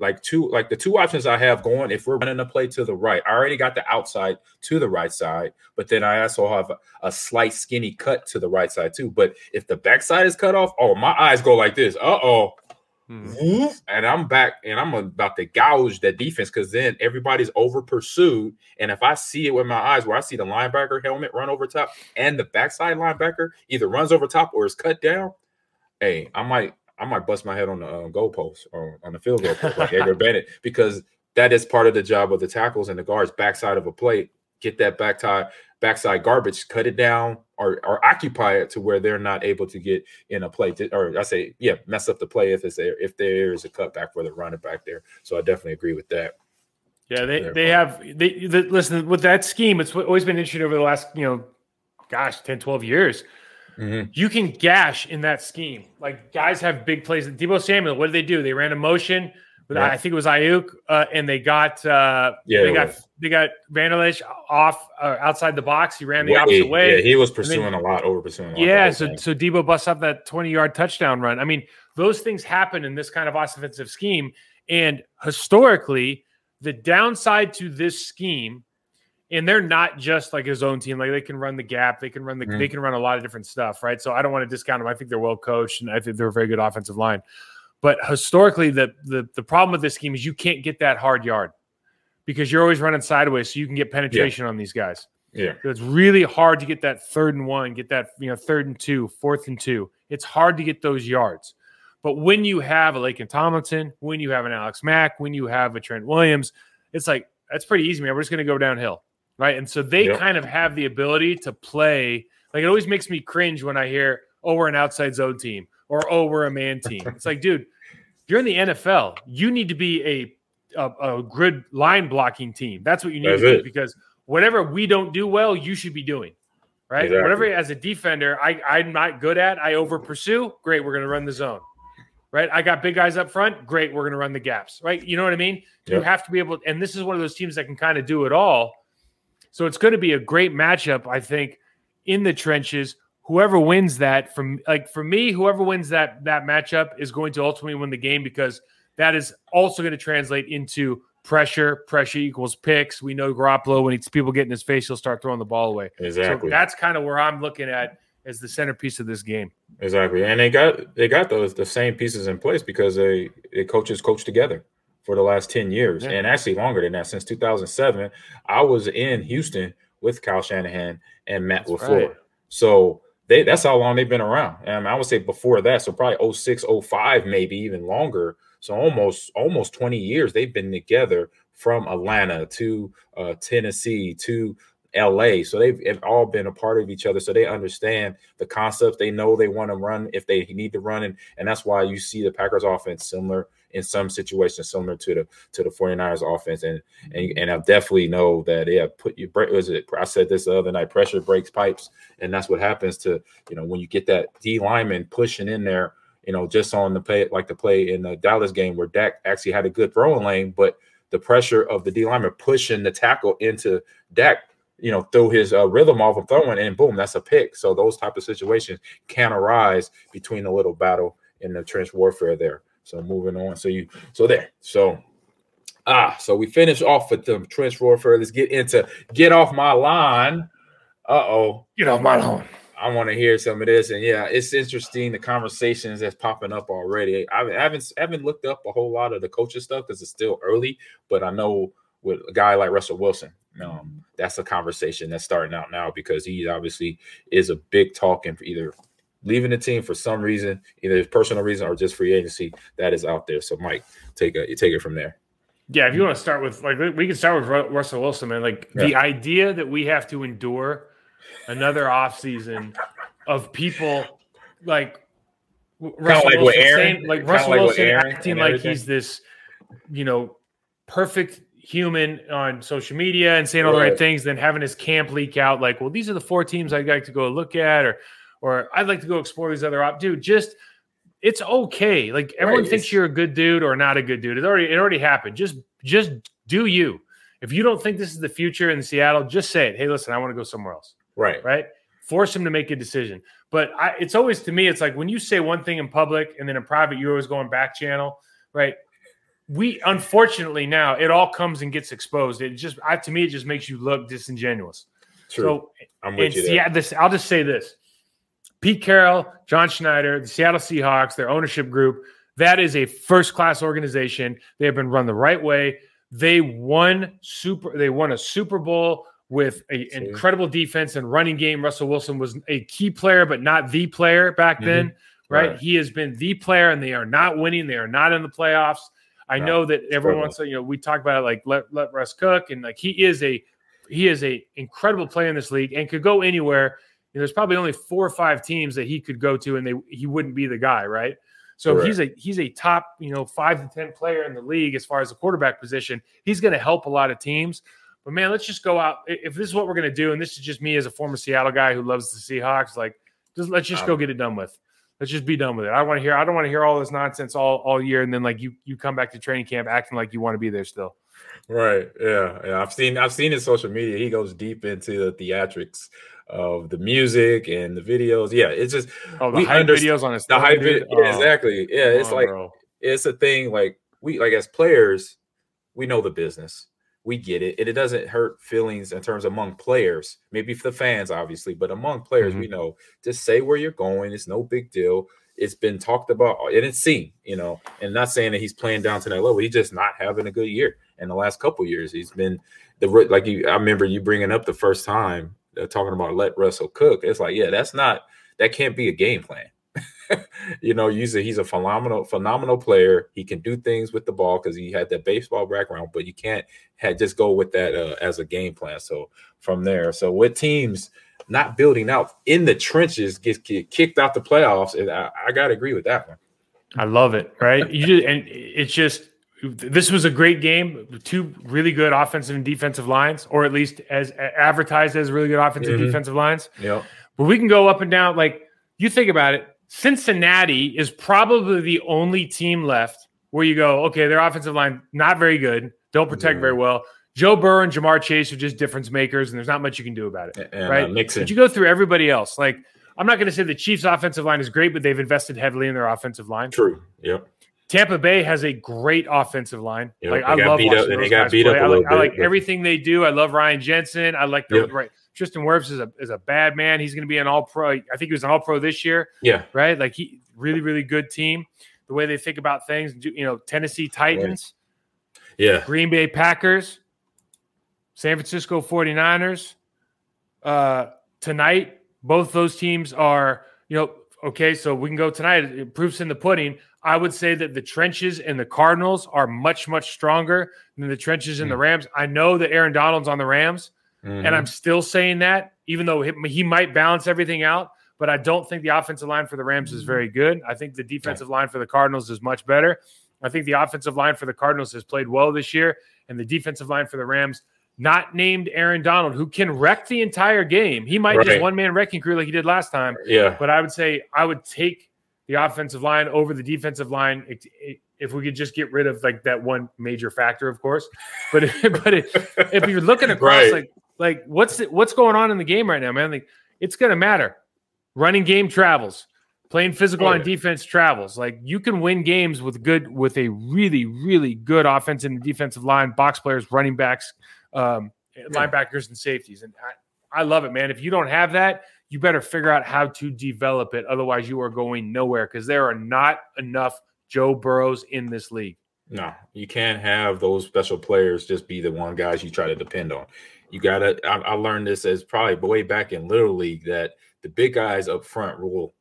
Like two, like the two options I have going. If we're running a play to the right, I already got the outside to the right side, but then I also have a, a slight skinny cut to the right side too. But if the backside is cut off, oh, my eyes go like this. Uh oh. Woof, and I'm back and I'm about to gouge that defense because then everybody's over pursued. And if I see it with my eyes, where I see the linebacker helmet run over top and the backside linebacker either runs over top or is cut down, hey, I might I might bust my head on the uh, goalpost or on the field goal post like Edgar (laughs) Bennett because that is part of the job of the tackles and the guards backside of a play. Get that back tie, backside garbage, cut it down, or or occupy it to where they're not able to get in a play, to, or I say, yeah, mess up the play if it's there, if there is a cutback for the running back there. So I definitely agree with that. Yeah, they They're they have they the, listen with that scheme. It's always been interesting over the last you know, gosh, 10, 12 years. Mhm. You can gash in that scheme. Like guys have big plays. Deebo Samuel, what did they do? They ran a motion. With, Yeah. I think it was Aiyuk, uh, and they got uh, Yeah, they got was. they got Vander Esch off uh, outside the box. He ran the Way- opposite way. Yeah, he was then- pursuing a lot, over pursuing. A lot Yeah, so so Deebo busts up that 20 yard touchdown run. I mean, those things happen in this kind of offensive scheme. And historically, the downside to this scheme, and they're not just like his own team, like they can run the gap, they can run the Mhm. they can run a lot of different stuff, right? So I don't want to discount them. I think they're well coached and I think they're a very good offensive line. But historically, the the the problem with this scheme is you can't get that hard yard because you're always running sideways, so you can get penetration on these guys. yeah, It's really hard to get that third and one, get that you know third and two, fourth and two. It's hard to get those yards. But when you have a Laken Tomlinson, when you have an Alex Mack, when you have a Trent Williams, it's like that's pretty easy, man. We're just going to go downhill, right? And so they Yep. kind of have the ability to play. Like it always makes me cringe when I hear, "Oh, we're an outside zone team," or "Oh, we're a man team." It's like, dude, you're in the NFL. You need to be a a, a good line blocking team. That's what you need That's to do it. because whatever we don't do well, you should be doing. Right? Exactly. Whatever as a defender, I, I'm not good at, I over pursue. Great, we're gonna run the zone. Right? I got big guys up front. Great, we're gonna run the gaps. Right? You know what I mean? You have to be able, and this is one of those teams that can kind of do it all. So it's going to be a great matchup, I think, in the trenches. Whoever wins that, from like for me, whoever wins that that matchup is going to ultimately win the game because that is also going to translate into pressure, pressure equals picks. We know Garoppolo when it's people get in his face, he'll start throwing the ball away. Exactly. So that's kind of where I'm looking at as the centerpiece of this game. Exactly, and they got they got those the same pieces in place because they they coaches coach together for the last ten years, yeah. and actually longer than that since 2007. I was in Houston with Kyle Shanahan and Matt that's LaFleur, right. so they that's how long they've been around. And I would say before that, so probably 06, 05, maybe even longer. So almost almost 20 years they've been together from Atlanta to uh, Tennessee to LA. So they've, they've, all been a part of each other. So they understand the concepts. They know they want to run if they need to run. And, and that's why you see the Packers offense similar in some situations, similar to the to the 49ers offense. And and, and I definitely know that yeah, put you break was it I said this the other night, pressure breaks pipes. And that's what happens to, you know, when you get that D lineman pushing in there, you know, just on the play like the play in the Dallas game where Dak actually had a good throwing lane, but the pressure of the D lineman pushing the tackle into Dak you know, throw his uh, rhythm off of throwing, and boom, that's a pick. So those type of situations can arise between the little battle in the trench warfare there. So moving on. So you, so there. So ah, so we finish off with the trench warfare. Let's get into get off my line. Uh oh, get off my line. I want to hear some of this, and yeah, it's interesting the conversations that's popping up already. I haven't haven't looked up a whole lot of the coaches stuff because it's still early, but I know with a guy like Russell Wilson, um, that's a conversation that's starting out now because he obviously is a big talking for either leaving the team for some reason, either personal reason or just free agency that is out there. So, Mike, take a take it from there. Yeah, if you want to start with like we can start with Russell Wilson, man. Like yeah. the idea that we have to endure another offseason of people like Russell like Wilson saying, like Russell like Wilson acting like he's this, you know, perfect human on social media and saying all right. the right things, then having his camp leak out like, well, these are the four teams I'd like to go look at, or or I'd like to go explore these other op. Dude, just it's okay. Like everyone right. thinks you're a good dude or not a good dude. It already it already happened. Just just do you. If you don't think this is the future in Seattle, just say it. Hey, listen, I want to go somewhere else. Right. Right. Force him to make a decision. But I, it's always to me, it's like when you say one thing in public and then in private, you're always going back channel, right? we unfortunately now it all comes and gets exposed. It just I, to me it just makes you look disingenuous. True. So I'm with you. Yeah, this I'll just say this: Pete Carroll, John Schneider, the Seattle Seahawks, their ownership group. That is a first class organization. They have been run the right way. They won super. They won a Super Bowl with an incredible defense and running game. Russell Wilson was a key player, but not the player back mm-hmm. then. Right? right? He has been the player, and they are not winning. They are not in the playoffs. I know that everyone wants to, you know, we talk about it like let let Russ cook, and like he is a he is a incredible player in this league and could go anywhere. There's probably only four or five teams that he could go to, and they he wouldn't be the guy, right? So Correct. he's a he's a top, you know, five to ten player in the league as far as the quarterback position. He's going to help a lot of teams. But man, let's just go out. If this is what we're going to do, and this is just me as a former Seattle guy who loves the Seahawks, like just let's just um, go get it done with. Let's just be done with it. I want to hear. I don't want to hear all this nonsense all all year, and then like you you come back to training camp acting like you want to be there still. Right. Yeah. Yeah. I've seen I've seen his social media. He goes deep into the theatrics of the music and the videos. Yeah. It's just oh the hype videos on his the hype. Vid- oh, yeah, exactly. Yeah. It's on, like bro. it's a thing. Like we like as players, we know the business we get it. And it doesn't hurt feelings in terms among players, maybe for the fans, obviously, but among players, mm-hmm. we know just say where you're going. It's no big deal. It's been talked about and it's seen, you know, and not saying that he's playing down to that level. He's just not having a good year. In the last couple years, he's been the like you. I remember you bringing up the first time talking about let Russell cook. It's like, yeah, that's not that can't be a game plan. (laughs) you know, he's a, he's a phenomenal phenomenal player. He can do things with the ball because he had that baseball background, but you can't just go with that uh, as a game plan. So from there, so with teams not building out in the trenches gets get kicked out the playoffs, and I, I got to agree with that one. I love it. Right, you just, and it's just this was a great game. Two really good offensive and defensive lines, or at least as advertised as really good offensive mm-hmm. defensive lines. Yeah, but we can go up and down. Like you think about it, Cincinnati is probably the only team left where you go, okay, their offensive line not very good, don't protect yeah. very well. Joe Burrow and Ja'Marr Chase are just difference makers, and there's not much you can do about it, and, uh, right? Uh, but you go through everybody else. Like I'm not going to say the Chiefs' offensive line is great, but they've invested heavily in their offensive line. True. Yep. Tampa Bay has a great offensive line. Yep, like I got love beat up- they those got guys beat up play. I like, I like but- everything they do. I love Ryan Jensen. I like the Yep. right. Tristan Wirfs is a is a bad man. He's going to be an All Pro. I think he was an All Pro this year, Yeah. right? Like he really really good team. The way they think about things, you know, Tennessee Titans, Yeah. Green Bay Packers, San Francisco 49ers. Uh, tonight, both those teams are, you know, okay, so we can go tonight. Proofs in the pudding. I would say that the trenches and the Cardinals are much, much stronger than the trenches in the Rams. I know that Aaron Donald's on the Rams, Mhm. and I'm still saying that, even though he, he might balance everything out. But I don't think the offensive line for the Rams is very good. I think the defensive line for the Cardinals is much better. I think the offensive line for the Cardinals has played well this year, and the defensive line for the Rams, not named Aaron Donald, who can wreck the entire game. He might just one man wrecking crew like he did last time. yeah. But I would say I would take the offensive line over the defensive line if- if we could just get rid of like that one major factor, of course. But (laughs) but if, if you're looking across, Right. like like what's it, what's going on in the game right now, man? Like it's going to matter. Running game travels. Playing physical Oh, on yeah. defense travels. Like you can win games with good with a really really good offense in the defensive line, box players, running backs, um, linebackers, and safeties. And I, I love it, man. If you don't have that, you better figure out how to develop it. Otherwise, you are going nowhere because there are not enough Joe Burrows in this league. No, you can't have those special players just be the one guys you try to depend on. You gotta. I, I learned this as probably way back in little league that the big guys up front rule.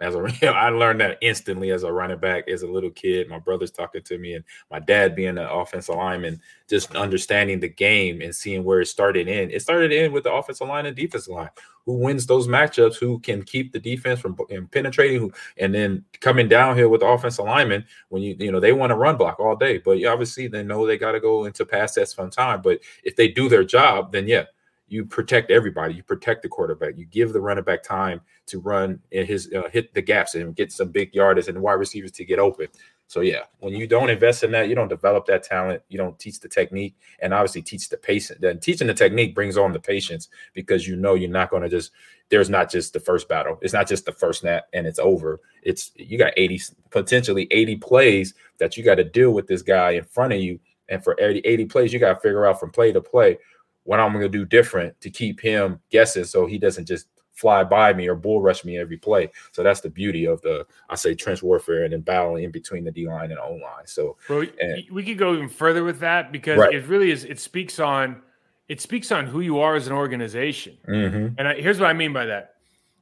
As a, (laughs) I learned that instantly as a running back as a little kid. My brother's talking to me, and my dad being an offensive lineman, just understanding the game and seeing where it started in. It started in with the offensive line and defensive line. Who wins those matchups? Who can keep the defense from penetrating? And then coming downhill with the offensive lineman when you you know they want to run block all day, but obviously they know they got to go into pass sets time. But if they do their job, then yeah, you protect everybody. You protect the quarterback. You give the running back time to run and his uh, hit the gaps and get some big yardage and wide receivers to get open. So yeah, when you don't invest in that, you don't develop that talent. You don't teach the technique, and obviously teach the patience. Then teaching the technique brings on the patience because you know you're not going to just. There's not just the first battle. It's not just the first snap and it's over. It's you got 80 potentially 80 plays that you got to deal with this guy in front of you, and for 80, 80 plays, you got to figure out from play to play what I'm going to do different to keep him guessing, so he doesn't just fly by me or bull rush me every play. So that's the beauty of the I say trench warfare and then battling in between the D line and O line. So Bro, And- we could go even further with that because Right. it really is. It speaks on it speaks on who you are as an organization. mhm. And I, here's what I mean by that.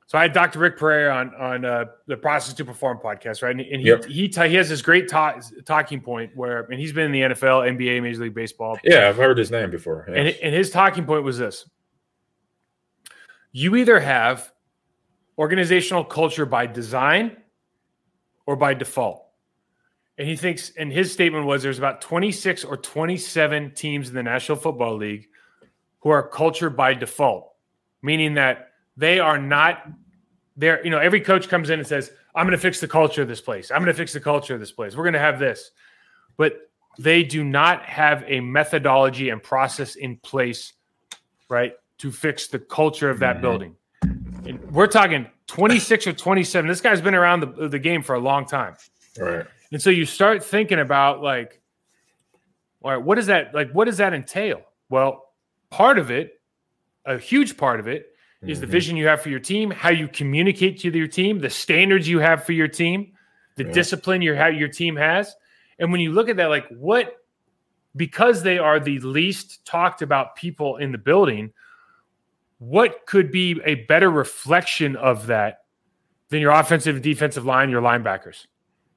So I had Dr. Rick Pereira on on uh, the Process to Perform podcast, right? And, and he Yep. he, he has this great ta- talking point where, and he's been in the NFL, NBA, Major League Baseball, yeah, I've heard his name before. Yeah. and, and his talking point was this: you either have organizational culture by design or by default. And he thinks, and his statement was there's about 26 or 27 teams in the National Football League who are culture by default, meaning that they are not there. You know, every coach comes in and says, I'm going to fix the culture of this place. I'm going to fix the culture of this place. We're going to have this. But they do not have a methodology and process in place, right, to fix the culture of that Mhm. building. And we're talking 26 or 27. This guy's been around the, the game for a long time. right. And so you start thinking about like, all right, what does that like? What does that entail? Well, part of it, a huge part of it, is the Mhm. vision you have for your team, how you communicate to your team, the standards you have for your team, the Yeah. discipline your how your team has. And when you look at that, like what because they are the least talked about people in the building, what could be a better reflection of that than your offensive and defensive line, your linebackers?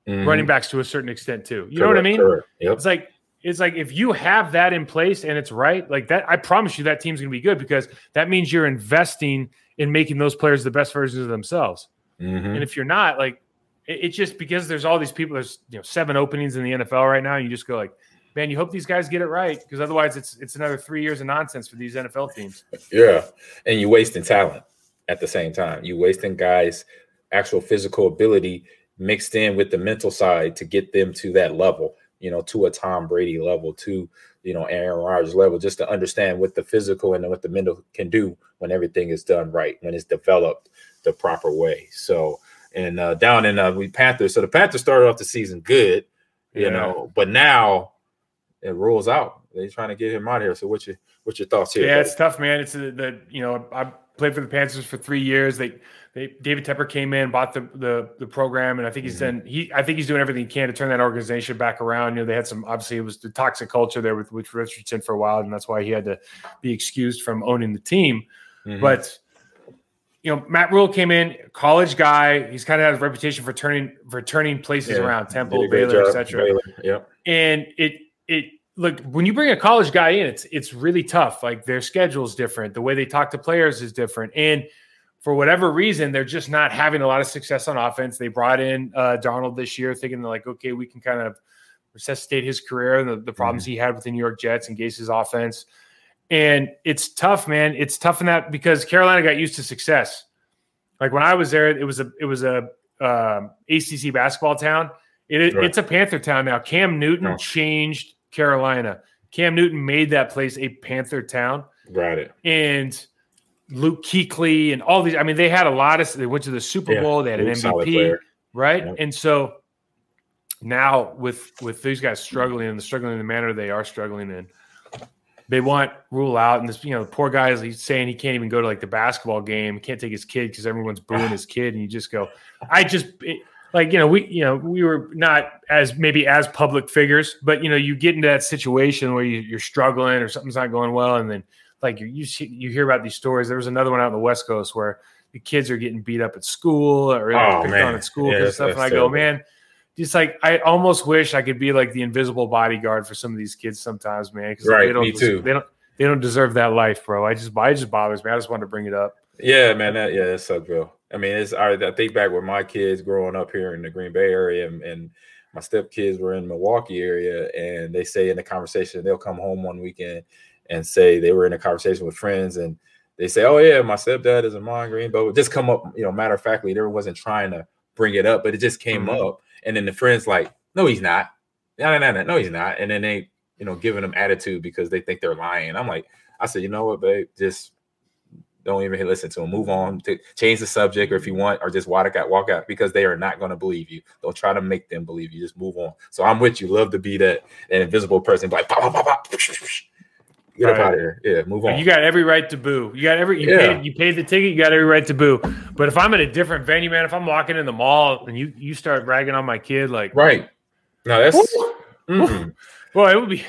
Mhm. running backs to a certain extent too. You know what I mean? correct. Yep. It's like it's like if you have that in place and it's right, like that, I promise you that team's going to be good because that means you're investing in making those players the best versions of themselves. Mhm. And if you're not, like it, it's just because there's all these people. There's you know seven openings in the NFL right now. And you just go like, man, you hope these guys get it right because otherwise it's it's another three years of nonsense for these NFL teams. (laughs) Yeah, and you're wasting talent at the same time. You're wasting guys' actual physical ability mixed in with the mental side to get them to that level. You know, to a Tom Brady level, to you know Aaron Rodgers level, just to understand what the physical and what the mental can do when everything is done right, when it's developed the proper way. So and uh, down in uh, we Panthers. So the Panthers started off the season good, you Yeah. know, but now it rolls out. They're trying to get him out of here. So what's your what's your thoughts here? Yeah, buddy? it's tough, man. It's the, the you know I played for the Panthers for three years. They they David Tepper came in, bought the the, the program, and I think he's Mhm. done he I think he's doing everything he can to turn that organization back around. You know, they had some obviously it was the toxic culture there with with Richardson for a while, and that's why he had to be excused from owning the team. Mhm. But you know, Matt Rhule came in, college guy. He's kind of had a reputation for turning for turning places Yeah, around, Temple, Baylor, etc Yep. and it it look when you bring a college guy in it's it's really tough. Like their schedule is different. The way they talk to players is different. And for whatever reason they're just not having a lot of success on offense. They brought in uh darnold this year thinking they're like okay we can kind of resuscitate his career and the, the problems he had with the new york jets and gase's offense. And it's tough man. It's tough in that because carolina got used to success. Like when i was there it was a it was a um, acc basketball town. It, Right. It's a Panther town now. Cam Newton changed Carolina. Cam Newton made that place a Panther town, Got it. and Luke Kuechly and all these. I mean, they had a lot of. They went to the Super Yeah, Bowl. They had an MVP, right? Yeah. And so now with with these guys struggling and struggling in the manner they are struggling in, they want Rhule out. And this, you know, the poor guy is he's saying he can't even go to like the basketball game. Can't take his kid because everyone's booing (laughs) his kid, and you just go, I just. It, like you know we you know we were not as maybe as public figures but you know you get into that situation where you, you're struggling or something's not going well and then like you you, see, you hear about these stories there was another one out on the west coast where the kids are getting beat up at school or Oh, picked man. on at school Yeah, and stuff and i go man just like i almost wish i could be like the invisible bodyguard for some of these kids sometimes man because Right, they don't me too. they don't they don't deserve that life bro i just i just bothers me i just wanted to bring it up Yeah, man. That yeah, that sucks, bro. I mean, it's I, I think back with my kids growing up here in the Green Bay area, and, and my stepkids were in the Milwaukee area, and they say in the conversation they'll come home one weekend and say they were in a conversation with friends, and they say, "Oh yeah, my stepdad is Ahman Green," but it just come up, you know, matter of factly, they wasn't trying to bring it up, but it just came Mhm. up, and then the friends like, "No, he's not. No, no, no, no, no, he's not," and then they, you know, giving them attitude because they think they're lying. I'm like, I said, you know what, babe, just don't even listen to them. Move on. To change the subject, or if you mm-hmm. want, or just walk out, walk out, because they are not going to believe you. Don't try to make them believe you. Just move on. So I'm with you. Love to be that, that invisible person. Like, pop, pop, pop, pop. get up Right. out of here. Yeah, move on. You got every right to boo. You got every you Yeah. paid you paid the ticket. You got every right to boo. But if I'm at a different venue, man, if I'm walking in the mall and you you start ragging on my kid, like right. No, that's mm-mm. boy, it would be.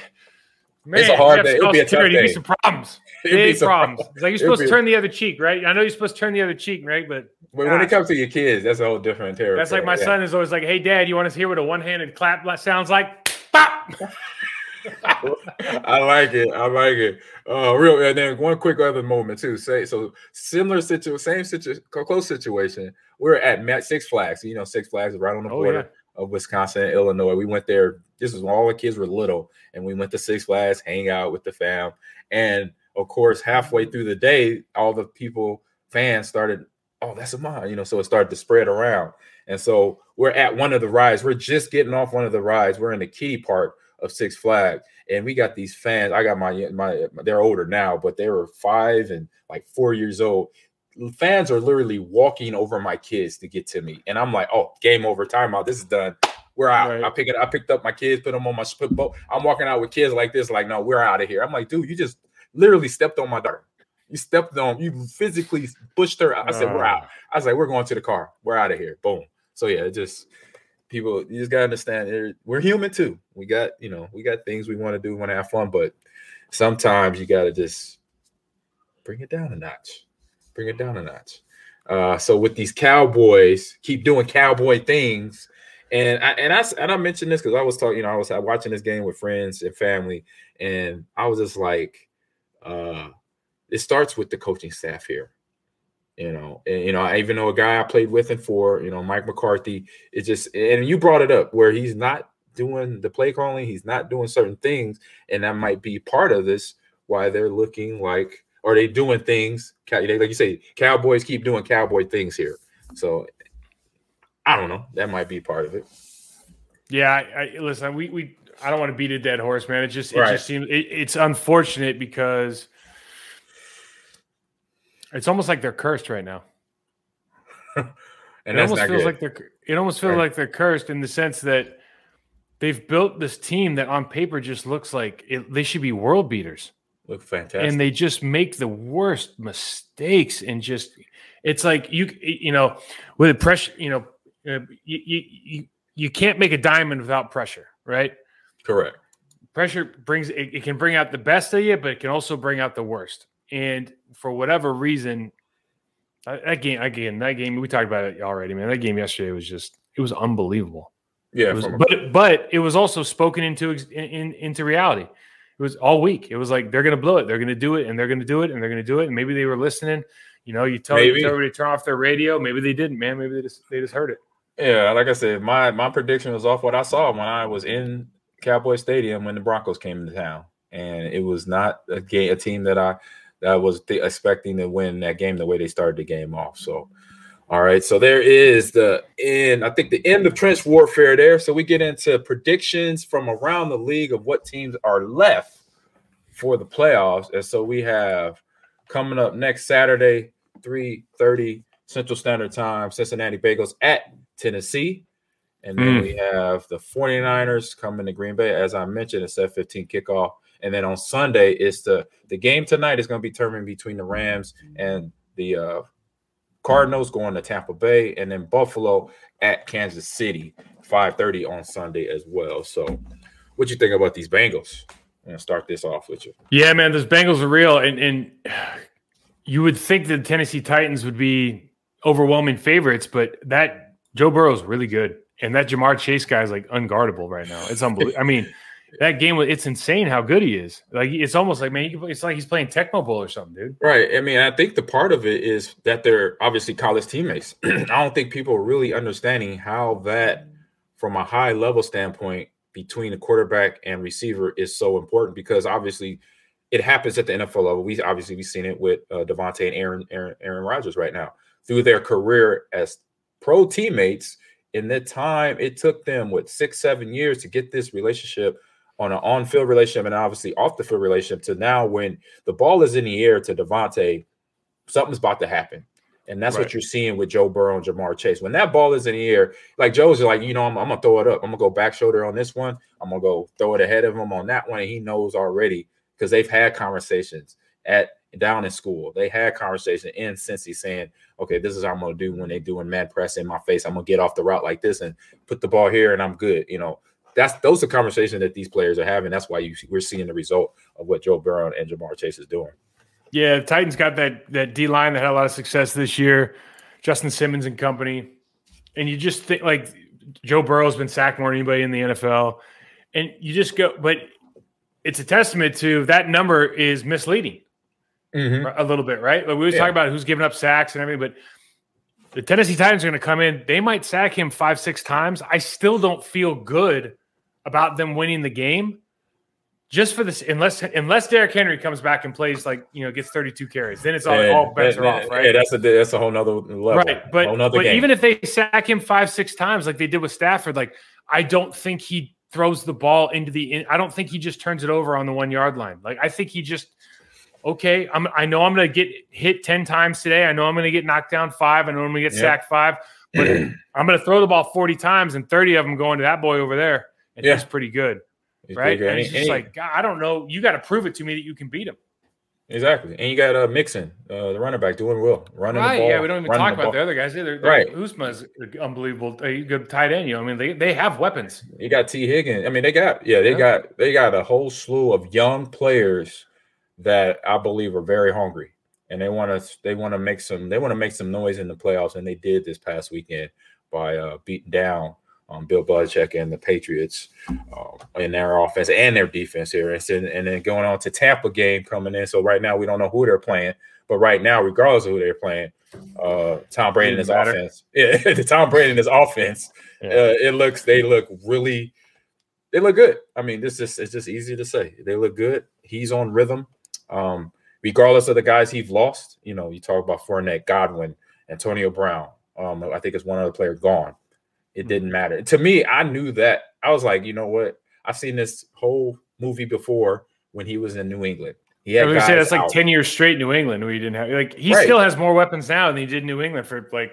Man, It's a hard day. It would be a tough it'd be some problems. Big some problems. It's like you're (laughs) supposed to turn the other cheek, right? I know you're supposed to turn the other cheek, right? But But when it comes to your kids, that's a whole different territory. that's like my Yeah. son is always like, "Hey, Dad, you want to hear what a one-handed clap sounds like?" Bop! (laughs) I like it. I like it. Uh, real. And then one quick other moment too. Say so similar situation, same situation, close situation. We're at Matt Six Flags. You know, Six Flags is right on the Oh, border of Wisconsin Illinois. We went there. This was when all the kids were little, and we went to Six Flags, hang out with the fam, and of course, halfway through the day, all the people fans started. Oh, that's Ahman, you know. So it started to spread around, and so we're at one of the rides. We're just getting off one of the rides. We're in the kiddie part of Six Flags, and we got these fans. I got my my. They're older now, but they were five and like four years old. Fans are literally walking over my kids to get to me, and I'm like, "Oh, game over, timeout. This is done. We're out." Right. I pick it. I picked up my kids, put them on my split boat. I'm walking out with kids like this, like, "No, we're out of here." I'm like, "Dude, you just literally stepped on my daughter. You stepped on. You physically pushed her. out." I said, "We're Uh, out." I was like, "We're going to the car. We're out of here." Boom. So yeah, it just people. You just gotta understand. We're human too. We got you know we got things we want to do, want to have fun, but sometimes you gotta just bring it down a notch. Bring it down a notch. Uh, so with these cowboys, keep doing cowboy things. And I and I and I mentioned this because I was talking, you know, I was watching this game with friends and family, and I was just like, uh, it starts with the coaching staff here. You know, and you know, I even know a guy I played with and for, you know, Mike McCarthy. It just and you brought it up where he's not doing the play calling, he's not doing certain things, and that might be part of this why they're looking like are they doing things like you say cowboys keep doing cowboy things here so i don't know that might be part of it Yeah, I, I listen. We we I don't want to beat a dead horse, man. It just it Right. just seems it, it's unfortunate because it's almost like they're cursed right now. (laughs) and it almost feels good. like they're it almost feels Right. like they're cursed in the sense that they've built this team that on paper just looks like it, they should be world beaters Look fantastic. and they just make the worst mistakes and just it's like you you know with the pressure you know uh, you, you you can't make a diamond without pressure right Correct. pressure brings it, it can bring out the best of you but it can also bring out the worst and for whatever reason that that game again that game we talked about it already man that game yesterday was just it was unbelievable Yeah. it was, but but it was also spoken into in, in, into reality. It was all week. It was like they're going to blow it. They're going to do it, and they're going to do it, and they're going to do it. And maybe they were listening. You know, you tell, you tell everybody to turn off their radio. Maybe they didn't, man. Maybe they just they just heard it. Yeah, like I said, my my prediction was off what I saw when I was in Cowboy Stadium when the Broncos came into town, and it was not a game, a team that I that I was th- expecting to win that game the way they started the game off. So, all right, so there is the end. I think the end of trench warfare there. So we get into predictions from around the league of what teams are left for the playoffs, and so we have coming up next Saturday, three thirty Central Standard Time, Cincinnati Bengals at Tennessee. And then Mm. we have the 49ers coming to Green Bay. As I mentioned, it's at 15 kickoff. And then on Sunday, it's the the game tonight is going to be determined between the Rams and the uh, Cardinals going to Tampa Bay, and then Buffalo at Kansas City, 5:30 on Sunday as well. So, what you think about these Bengals? Gonna start this off with you. Yeah, man, those Bengals are real, and and you would think the Tennessee Titans would be overwhelming favorites, but that Joe Burrow is really good, and that Ja'Marr Chase guy is like unguardable right now. It's unbelievable. I mean, that game it's insane how good he is. Like it's almost like man, it's like he's playing Tecmo Bowl or something, dude. Right. I mean, I think the part of it is that they're obviously college teammates. (clears throat) I don't think people are really understanding how that, from a high level standpoint, between the quarterback and receiver is so important because obviously it happens at the NFL level. We obviously we've seen it with uh, Davante and Aaron, Aaron Aaron Rodgers right now through their career as pro teammates. In the time it took them what six seven years to get this relationship on an on-field relationship and obviously off-the-field relationship to now when the ball is in the air to Davante, something's about to happen. And that's Right. what you're seeing with Joe Burrow and Ja'Marr Chase. When that ball is in the air, like Joe's like, you know, I'm, I'm gonna throw it up. I'm gonna go back shoulder on this one. I'm gonna go throw it ahead of him on that one. And he knows already because they've had conversations at down in school. They had conversation in Cincy saying, okay, this is how I'm gonna do when they doing man press in my face. I'm gonna get off the route like this and put the ball here and I'm good. You know, that's those are conversations that these players are having. That's why you we're seeing the result of what Joe Burrow and Ja'Marr Chase is doing. Yeah, the Titans got that that D line that had a lot of success this year. Justin Simmons and company, and you just think like Joe Burrow's been sacked more than anybody in the NFL, and you just go, but it's a testament to that number is misleading mm-hmm. a little bit, right? Like we was Yeah. talking about who's giving up sacks and everything, but the Tennessee Titans are going to come in. They might sack him five, six times. I still don't feel good about them winning the game. Just for this, unless unless Derrick Henry comes back and plays like you know gets 32 carries, then it's all, And- all bets and- are off, right? Yeah, that's a that's a whole nother level. right. But, but game. even if they sack him five, six times like they did with Stafford, like I don't think he throws the ball into the. In, I don't think he just turns it over on the one yard line. Like I think he just okay. I'm. I know I'm going to get hit ten times today. I know I'm going to get knocked down five. I know I'm to get Yeah. sacked five. But (clears throat) I'm going to throw the ball 40 times and 30 of them going to that boy over there, and Yeah. he's pretty good, He's right? And And it's just and like God, I don't know. You got to prove it to me that you can beat him. exactly. And you got uh, Mixon, uh, the running back, doing well, running Right. the ball. yeah, we don't even talk the about ball. the other guys either. Right. Uzomah's unbelievable. A good tight end. You know, I mean, they, they have weapons. You got Tee Higgins. I mean, they got yeah, they Yeah. got they got a whole slew of young players that I believe are very hungry, and they want to they want to make some they want to make some noise in the playoffs, and they did this past weekend by uh, beating down um, Bill Belichick and the Patriots um, in their offense and their defense here, and, then- and then going on to Tampa game coming in. So right now we don't know who they're playing, but right now, regardless of who they're playing, uh, Tom Brady and his matter. offense, (laughs) yeah, the Tom Brady and his offense Yeah. uh, it looks they look really they look good. I mean, this is it's just easy to say. They look good. He's on rhythm. Um, regardless of the guys he's lost, you know, you talk about Fournette, Godwin, Antonio Brown. Um, I think it's one other player gone. It Hmm. didn't matter. To me, I knew that. I was like, you know what? I've seen this whole movie before when he was in New England. He I was gonna say that's like out. 10 years straight New England where he didn't have like he Right. still has more weapons now than he did in New England for like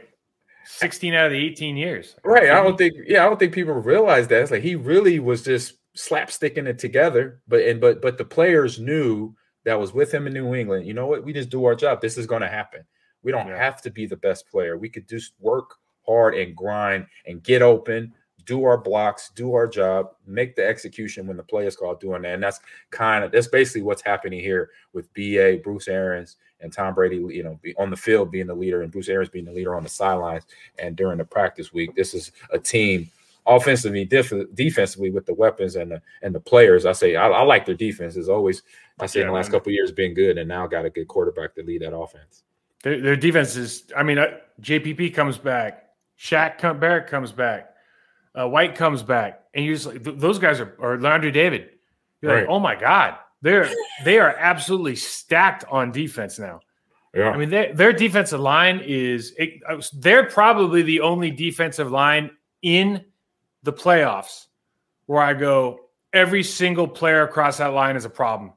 16 out of the 18 years. Right. I don't (laughs) think. Yeah, I don't think people realize that. It's like he really was just slapsticking it together. But and but but the players knew that was with him in New England. You know what? We just do our job. This is going to happen. We don't Yeah. have to be the best player. We could just work hard and grind and get open, do our blocks, do our job, make the execution when the play is called doing that. And that's kind of that's basically what's happening here with BA, Bruce Arians, and Tom Brady, you know, be on the field being the leader and Bruce Arians being the leader on the sidelines and during the practice week. This is a team offensively, def- defensively with the weapons and the and the players. I say I, I like their defense. Is always I say in the last man. couple of years been good, and now got a good quarterback to lead that offense. Their, their defense is, I mean, uh, JPP comes back, Shaq come, Barrett comes back, uh, White comes back, and you're just like, th- those guys are, or Lavonte David. You're like, oh my God, they're, they are absolutely stacked on defense now. Yeah, I mean, their their defensive line is it, uh, they're probably the only defensive line in the playoffs where I go every single player across that line is a problem.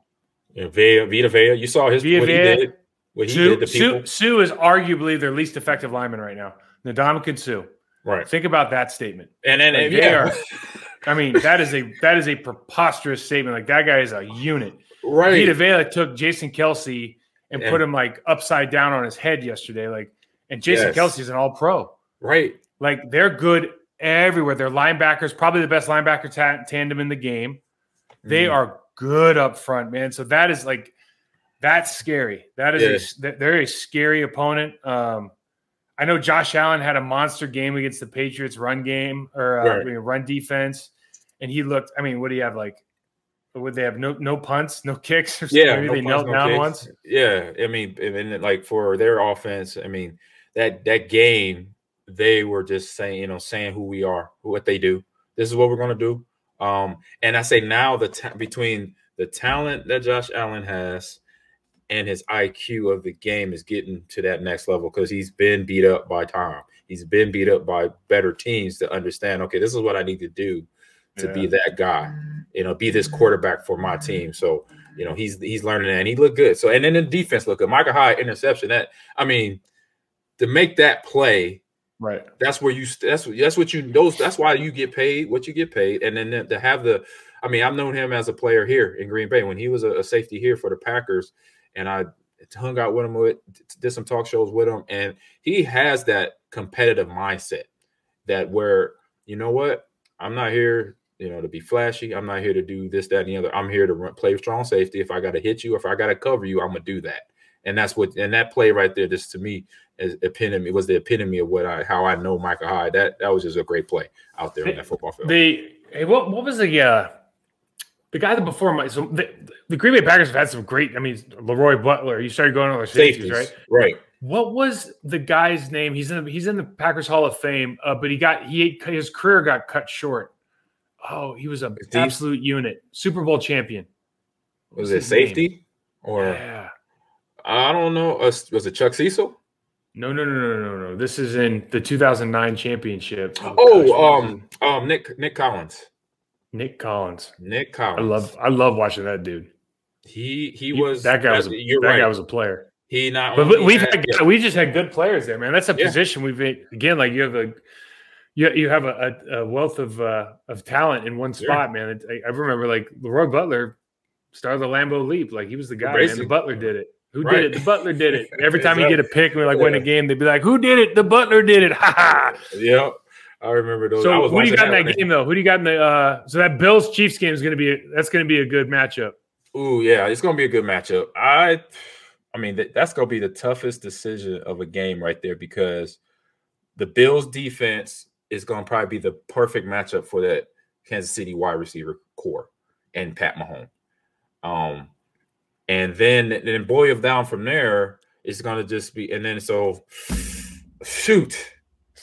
yeah Vea, Vita Vea. You saw his Vita what he did. What he Suh, did to people. Suh, Suh is arguably their least effective lineman right now. Ndamukong Suh. right, Think about that statement. and then Like, they yeah, are. I mean, that is a that is a preposterous statement. Like that guy is a unit. right. Vita Vea took Jason Kelce and, And- put him like upside down on his head yesterday. Like, and Jason Yes. is an All Pro. right. Like they're good everywhere. Their linebackers, probably the best linebacker ta- tandem in the game. They Mm. are good up front, man. So that is like that's scary. That is a, they're a scary opponent. Um, I know Josh Allen had a monster game against the Patriots run game or uh, Right. I mean, run defense, and he looked. I mean, what do you have like? Would they have no no punts, no kicks? Or something? Yeah, Maybe no they punts, knelt no down kicks. once. Yeah, I mean, and like for their offense, I mean that that game they were just saying, you know, saying who we are, what they do. This is what we're gonna do. Um, and I say now the ta- between the talent that Josh Allen has and his IQ of the game is getting to that next level because he's been beat up by Tom. He's been beat up by better teams to understand. Okay, this is what I need to do to be that guy. You know, be this quarterback for my team. So you know he's he's learning that and he looked good. So and then the defense looked good. Micah Hyde interception. That I mean, to make that play, Right. that's where you that's that's what you those that's why you get paid what you get paid. And then to have the I mean, I've known him as a player here in Green Bay when he was a, a safety here for the Packers, and I hung out with him with did some talk shows with him, and he has that competitive mindset that where you know what I'm not here you know to be flashy. I'm not here to do this, that, and the other. I'm here to run, play strong safety. If I got to hit you, if I got to cover you, I'm gonna do that. And that's what and that play right there, just to me, is epitome was the epitome of what I how I know Micah Hyde. That that was just a great play out there in that football field. The hey, what what was the uh the guy that before my so the, the Green Bay Packers have had some great. I mean, Leroy Butler. You started going on their safeties, Safeties, right? right? What was the guy's name? He's in the, he's in the Packers Hall of Fame, uh, but he got he his career got cut short. Oh, he was an absolute unit, Super Bowl champion. Was it his name? safety or Yeah. I don't know? Uh, was it Chuck Cecil? No, no, no, no, no, no. This is in the 2009 championship. Oh, um, um, Nick Nick Collins. Nick Collins. Nick Collins. I love I love watching that dude. he. He was that guy was a, that right. guy was a player. he not. But we've had- had, yeah, we just had good players there, man. That's a Yeah. position we've been, again like you have a you, you have a, a, wealth of uh, of talent in one spot, man. I, I remember like Leroy Butler started the Lambeau leap, like he was the guy. Man. The Butler did it. Who Right. did it? The Butler did it. Every (laughs) time you get a pick, we like win a game, they'd be like, "Who did it? The Butler did it!" Ha (laughs) ha. Yep, I remember those. I So who do you got in that game though? Who do you got in the? uh So that Bills Chiefs game is going to be a, that's going to be a good matchup. Ooh, yeah, it's gonna be a good matchup. I, I mean, th- that's gonna be the toughest decision of a game right there because the Bills' defense is gonna probably be the perfect matchup for that Kansas City wide receiver corps and Pat Mahomes. Um, and then then boil it down from there. It's gonna just be, and then so shoot.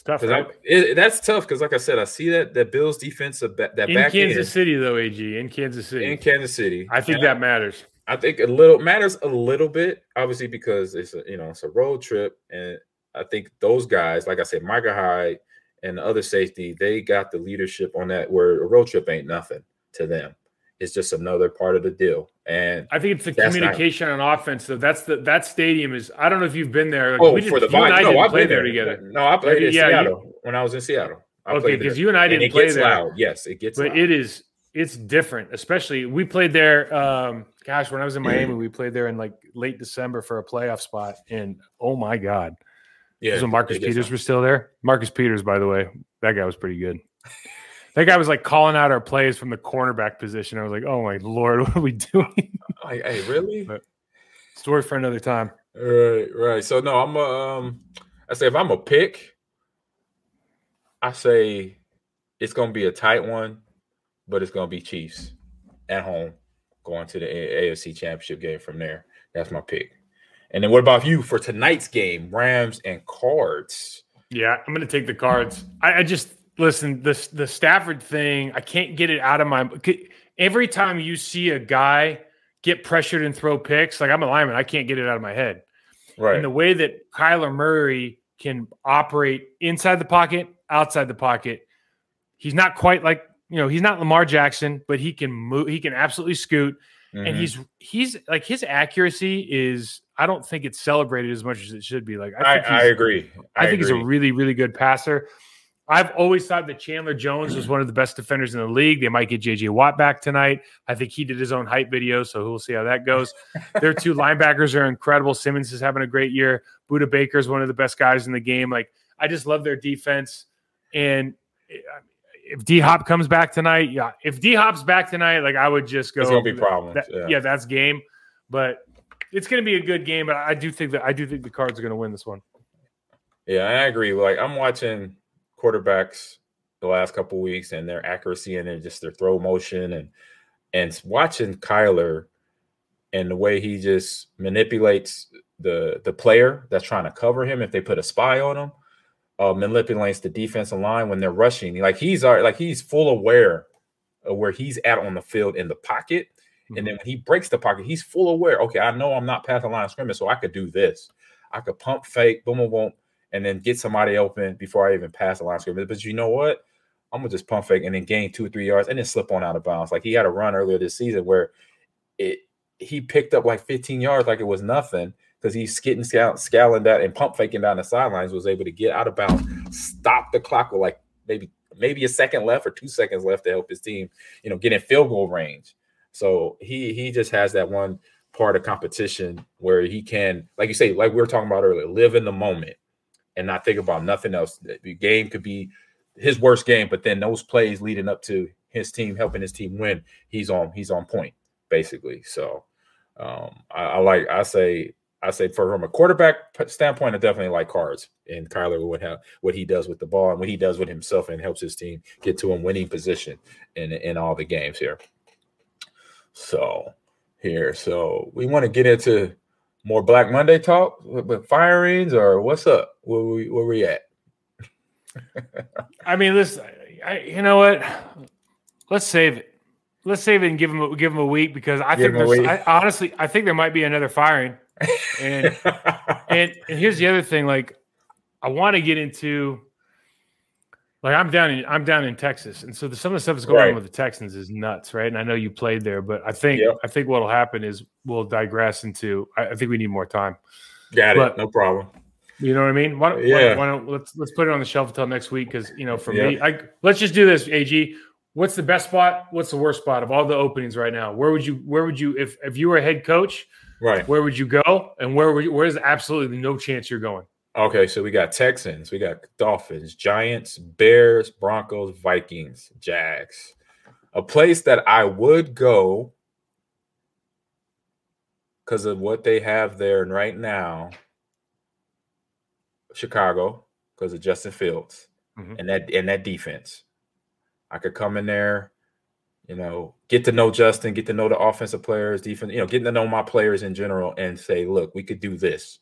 Tough, right? I, it, that's tough because, like I said, I see that that Bills defensive ba- that In back Kansas end City though, AG in Kansas City, in Kansas City. I think And that matters. I think a little matters a little bit, obviously, because it's a you know it's a road trip, and I think those guys, like I said, Micah Hyde and the other safety, they got the leadership on that. Where a road trip ain't nothing to them, is just another part of the deal. And I think it's the communication not, on offense. So that's the that stadium is. I don't know if you've been there. Like, oh, for the Vine. No, I played there together. No, I played in yeah, Seattle you, when I was in Seattle. I okay, because you and I didn't and play there. Loud. Yes, it gets. But loud. it is it's different. Especially we played there. Um, gosh, when I was in Miami, we played there in like late December for a playoff spot, and oh my god, yeah. So Marcus Peters was still there. Marcus Peters, by the way, that guy was pretty good. (laughs) that guy was like calling out our plays from the cornerback position. I was like, oh my lord, (laughs) what are we doing? hey, hey really? But story for another time. Right, right. So no, I'm a, um, I say if I'm a pick, I say it's gonna be a tight one, but it's gonna be Chiefs at home going to the AFC Championship game from there. That's my pick. And then what about you for tonight's game, Rams and Cards? Yeah, I'm going to take the Cards. I, I just listen the the Stafford thing. I can't get it out of my. Every time you see a guy get pressured and throw picks, like I'm a lineman, I can't get it out of my head. Right. And the way that Kyler Murray can operate inside the pocket, outside the pocket, he's not quite like you know he's not Lamar Jackson, but he can move. He can absolutely scoot. Mm-hmm. And he's he's like his accuracy is I don't think it's celebrated as much as it should be. Like I, I, I agree. I, I think agree. he's a really really good passer. I've always thought that Chandler Jones was one of the best defenders in the league. They might get JJ Watt back tonight. I think he did his own hype video, so we'll see how that goes. Their two (laughs) linebackers are incredible. Simmons is having a great year. Budda Baker is one of the best guys in the game. Like I just love their defense. And eh, if D Hop comes back tonight, yeah. If D Hop's back tonight, like I would just go. It's gonna be problems. That, yeah. yeah, that's game. But it's gonna be a good game. But I do think that I do think the Cards are gonna win this one. Yeah, I agree. Like I'm watching quarterbacks the last couple weeks and their accuracy and just their throw motion and and watching Kyler and the way he just manipulates the the player that's trying to cover him if they put a spy on him uh, manipulates the defensive line when they're rushing. Like he's all like he's full aware of where he's at on the field in the pocket. Mm-hmm. And then when he breaks the pocket, he's full aware. Okay, I know I'm not past the line of scrimmage, so I could do this. I could pump fake, boom, boom, boom, and then get somebody open before I even pass the line scrimmage. But you know what? I'm gonna just pump fake and then gain two or three yards and then slip on out of bounds. Like he had a run earlier this season where it he picked up like 15 yards like it was nothing because he's getting scal- scaling that and pump faking down the sidelines, was able to get out of bounds, stop the clock with like maybe maybe a second left or two seconds left to help his team, you know, get in field goal range. So he he just has that one part of competition where he can, like you say, like we were talking about earlier, live in the moment and not think about nothing else. The game could be his worst game, but then those plays leading up to his team helping his team win, he's on he's on point basically. So um, I, I like I say I say from a quarterback standpoint, I definitely like cards and Kyler would have what he does with the ball and what he does with himself and helps his team get to a winning position in in all the games here. So here, so we want to get into more Black Monday talk with, firings or what's up? Where we where we at? (laughs) I mean, listen, I, you know what? Let's save it. Let's save it and give him a, give him a week because I give think there's I, honestly I think there might be another firing and, (laughs) and and here's the other thing like i want to get into like i'm down in i'm down in texas and so the, some of the stuff that's going right. on with the texans is nuts right and i know you played there but i think yep. i think what'll happen is we'll digress into i, I think we need more time got but, it no problem you know what I mean? Why yeah. why, don't let's let's put it on the shelf until next week? Because you know, for me, I let's just do this. Ag, what's the best spot? What's the worst spot of all the openings right now? Where would you where would you if if you were a head coach? Right. Where would you go? And where you, where's absolutely no chance you're going? Okay, so we got Texans, we got Dolphins, Giants, Bears, Broncos, Vikings, Jags. A place that I would go because of what they have there right now. Chicago, because of Justin Fields mm-hmm. and that and that defense. I could come in there you know, get to know Justin, get to know the offensive players, defense, you know, getting to know my players in general and say, look, we could do this.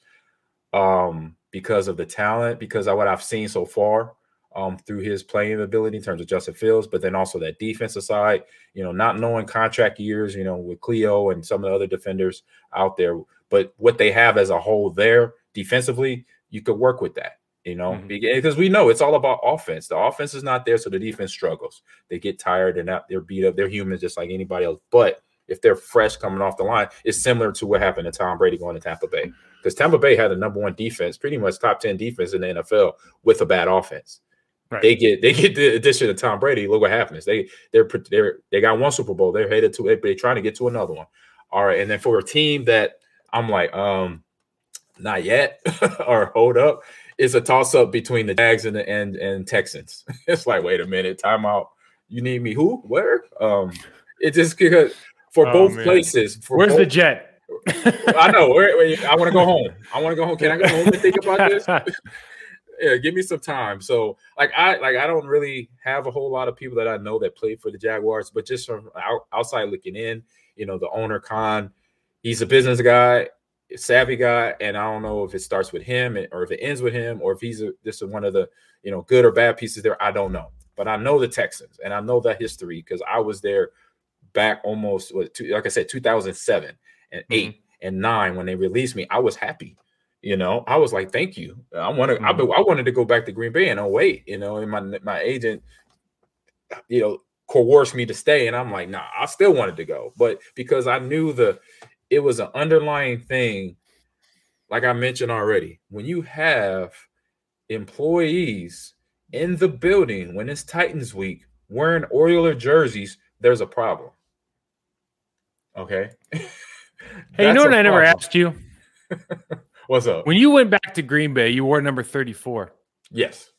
Um, because of the talent, because of what I've seen so far, um, through his playing ability in terms of Justin Fields, but then also that defensive side, you know, not knowing contract years, you know, with Cleo and some of the other defenders out there, but what they have as a whole there defensively, you could work with that. You know, Mhm. because we know it's all about offense. The offense is not there, so the defense struggles. They get tired. They're not. They're beat up. They're humans, just like anybody else. But if they're fresh coming off the line, it's similar to what happened to Tom Brady going to Tampa Bay. Because Tampa Bay had a number one defense, pretty much top ten defense in the NFL with a bad offense. Right. They get they get the addition of Tom Brady. Look what happens. They they're they're they got one Super Bowl. They're headed to it, but they're trying to get to another one. All right, and then for a team that I'm like, um, not yet, (laughs) or hold up, it's a toss up between the Jags and the and and Texans. (laughs) it's like, wait a minute, timeout. You need me? Who? Where? Um, it just because for Oh, both man. places. For Where's the jet? I know. Where, where- I want to go home. I want to go home. Can I go home and think about this? (laughs) yeah, give me some time. So, like, I like I don't really have a whole lot of people that I know that played for the Jaguars, but just from out, outside looking in, you know, the owner Khan, he's a business guy, a savvy guy, and I don't know if it starts with him or if it ends with him or if he's a, just one of the you know good or bad pieces there. I don't know, but I know the Texans and I know that history because I was there back almost like I said, 2007 and mm-hmm. 8 and nine when they released me. I was happy. You know, I was like, "Thank you." I wanted, I, mm-hmm. I wanted to go back to Green Bay and oh wait, you know, and my my agent, you know, coerced me to stay, and I'm like, "Nah, I still wanted to go," but because I knew the, it was an underlying thing, like I mentioned already. When you have employees in the building when it's Titans week wearing Oiler jerseys, there's a problem. Okay. (laughs) Hey, you know what I never problem. asked you? (laughs) What's up? When you went back to Green Bay, you wore number 34. yes.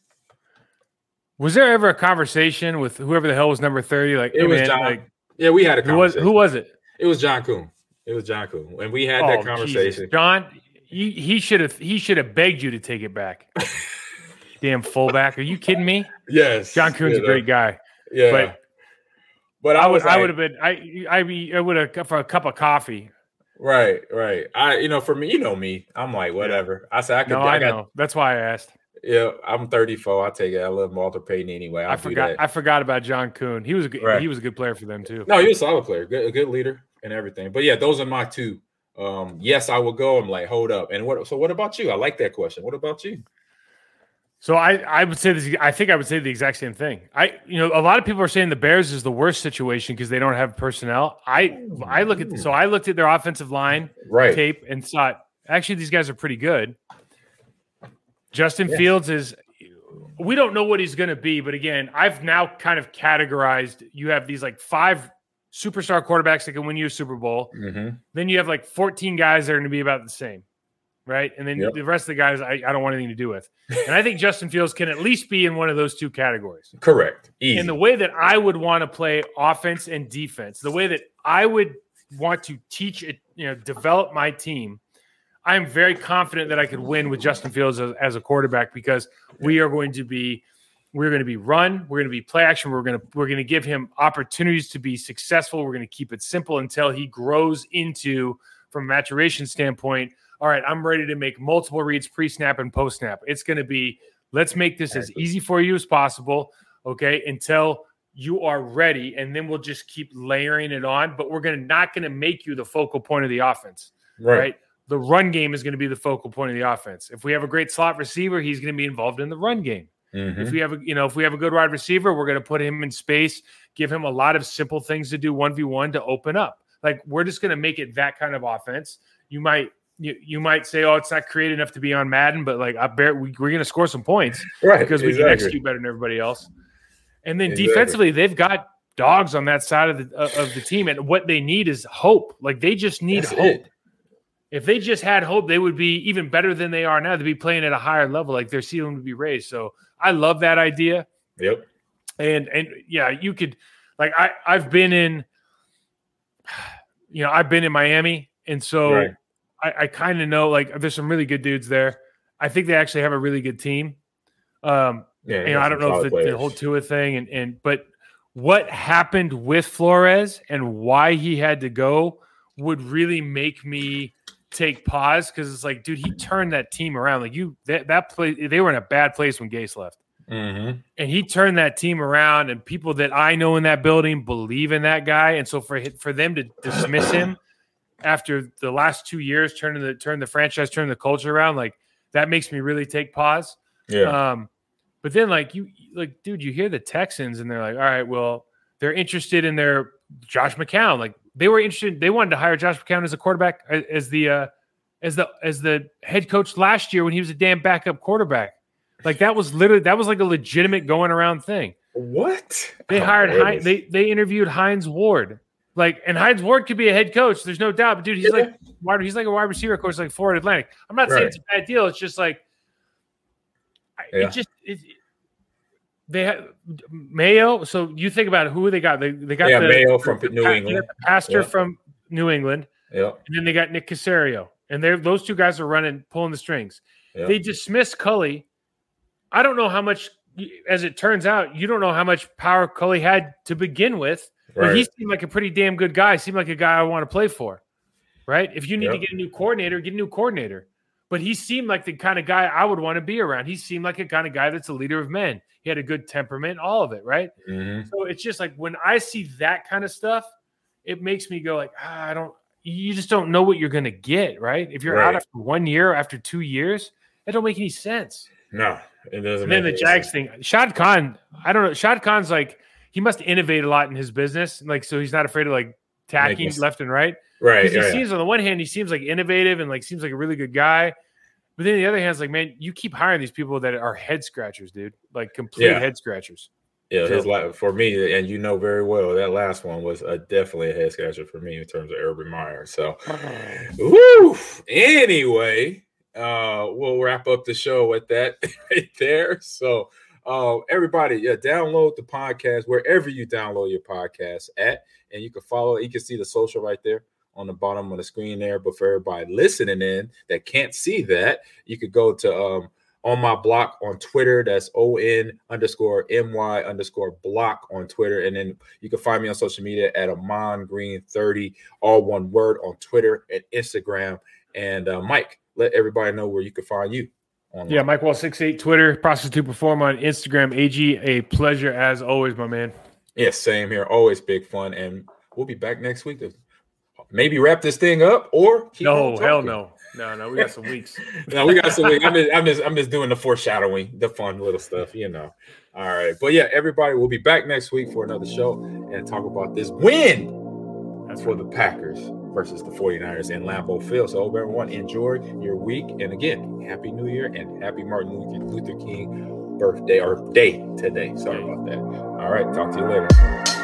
Was there ever a conversation with whoever the hell was number 30? Like, It hey, was man, John. like Yeah, we had a who was conversation. who was it? It was John Kuhn. It was John Kuhn, and we had Oh, that Jesus. conversation. John, he he should have he should have begged you to take it back. (laughs) Damn fullback. Are you kidding me? Yes, John Kuhn's you a great guy. Yeah, but but, I I was would I would have been I I I would have for a cup of coffee. Right, right. I, you know, for me, you know me, I'm like whatever. I said I could. No, I, I got, know. That's why I asked. Yeah, I'm 34. I take it. I love Walter Payton anyway. I'll I forgot. I forgot about John Kuhn. He was a good Right. he was a good player for them too. No, he was a solid player, good, a good leader and everything. But yeah, those are my two. Um, yes, I will go. I'm like, hold up. And what? So what about you? I like that question. What about you? So I, I would say this. I think I would say the exact same thing. I, you know, a lot of people are saying the Bears is the worst situation because they don't have personnel. I, I look at so I looked at their offensive line Right. tape and thought actually these guys are pretty good. Justin Yes. Fields is. We don't know what he's going to be, but again, I've now kind of categorized. You have these like five superstar quarterbacks that can win you a Super Bowl. Mm-hmm. Then you have like 14 guys that are going to be about the same, right? And then Yep. the rest of the guys I, I don't want anything to do with. And I think Justin Fields can at least be in one of those two categories. Correct. Easy. And the way that I would want to play offense and defense, the way that I would want to teach it, you know, develop my team, I'm very confident that I could win with Justin Fields as, as a quarterback because we are going to be we're going to be run, we're going to be play action, we're going to we're going to give him opportunities to be successful. We're going to keep it simple until he grows into from a maturation standpoint. All right, I'm ready to make multiple reads pre-snap and post-snap. It's going to be let's make this as easy for you as possible, okay? Until you are ready, and then we'll just keep layering it on. But we're going to not going to make you the focal point of the offense right. right? The run game is going to be the focal point of the offense. If we have a great slot receiver, he's going to be involved in the run game. Mhm. If we have a, you know, if we have a good wide receiver, we're going to put him in space, give him a lot of simple things to do one v one to open up. Like we're just going to make it that kind of offense. You might you, you might say, oh, it's not creative enough to be on Madden, but like I bet we, we're going to score some points (laughs) Right. because we can execute better than everybody else. And then Exactly. defensively, they've got dogs on that side of the uh, of the team, and what they need is hope. Like they just need That's hope. it. If they just had hope, they would be even better than they are now. They'd be playing at a higher level, like their ceiling would be raised. So I love that idea. Yep. And and yeah, you could like I I've been in, you know, I've been in Miami, and so Right. I, I kind of know like there's some really good dudes there. I think they actually have a really good team. Um, Yeah. you know, I don't know if the, the whole Tua thing and and but what happened with Flores and why he had to go would really make me take pause because it's like, dude, he turned that team around. Like you, that that play, they were in a bad place when Gase left, Mm-hmm. and he turned that team around. And people that I know in that building believe in that guy, and so for for them to dismiss him after the last two years, turning the turn the franchise, turn the culture around, like that makes me really take pause. Yeah. Um, but then like you like, dude, you hear the Texans and they're like, all right, well, they're interested in their Josh McCown. Like they were interested, they wanted to hire Josh McCown as a quarterback as the uh as the as the head coach last year when he was a damn backup quarterback. Like that was literally that was like a legitimate going around thing. What? They Oh, hired goodness. Hines, they they interviewed Hines Ward. Like and Hines Ward could be a head coach. There's no doubt. But dude, he's Yeah. like wide, he's like a wide receiver coach like Florida Atlantic. I'm not saying it's a bad deal. It's just like Yeah. it just it, they have Mayo. So you think about it, who they got? They they got Yeah, the, Mayo from the- New England. pastor Yeah. from New England, Yeah. and then they got Nick Caserio, and they're those two guys are running pulling the strings. They dismiss Culley. I don't know how much, as it turns out, you don't know how much power Culley had to begin with. But he seemed like a pretty damn good guy. Seemed like a guy I want to play for. Right? If you need to get a new coordinator, get a new coordinator. But he seemed like the kind of guy I would want to be around. He seemed like a kind of guy that's a leader of men. He had a good temperament, all of it, right? Mhm. So it's just like when I see that kind of stuff, it makes me go like, ah, I don't. You just don't know what you're going to get, right? If you're out after one year, after two years, that don't make any sense. No, it doesn't. And then the Jags sense. thing, Shad Khan, I don't know. Shad Khan's like he must innovate a lot in his business, like so he's not afraid of like tacking left and right. Right. Because he Yeah. seems on the one hand, he seems like innovative and like seems like a really good guy. But then the other hand, it's like, man, you keep hiring these people that are head scratchers, dude. Like complete Yeah. head scratchers. Yeah, his la- for me, and you know very well that last one was a, definitely a head scratcher for me in terms of Urban Meyer. So, (sighs) woo. Anyway, uh, we'll wrap up the show with that (laughs) right there. So, uh, everybody, yeah, download the podcast wherever you download your podcast at, and you can follow. You can see the social right there on the bottom of the screen there. But for everybody listening in that can't see that, you could go to um, on my block on Twitter. That's O N underscore M Y underscore block on Twitter. And then you can find me on social media at Ahman Green 30, all one word on Twitter and Instagram. And uh, Mike, let everybody know where you can find you. Online. Yeah, Mike Wall six eight Twitter, prostitute to perform on Instagram. AG, a pleasure as always, my man. Yes, same here. Always big fun. And we'll be back next week to maybe wrap this thing up or keep No, hell no, no, no. We got some weeks. (laughs) no, we got some. I'm just, I'm just, I'm just doing the foreshadowing, the fun little stuff, you know. All right, but yeah, everybody, we'll be back next week for another show and talk about this win That's for the Packers versus the 49ers in Lambeau Field. So, hope everyone enjoy your week, and again, happy New Year and happy Martin Luther, Luther King birthday or day today. Sorry about that. All right, talk to you later.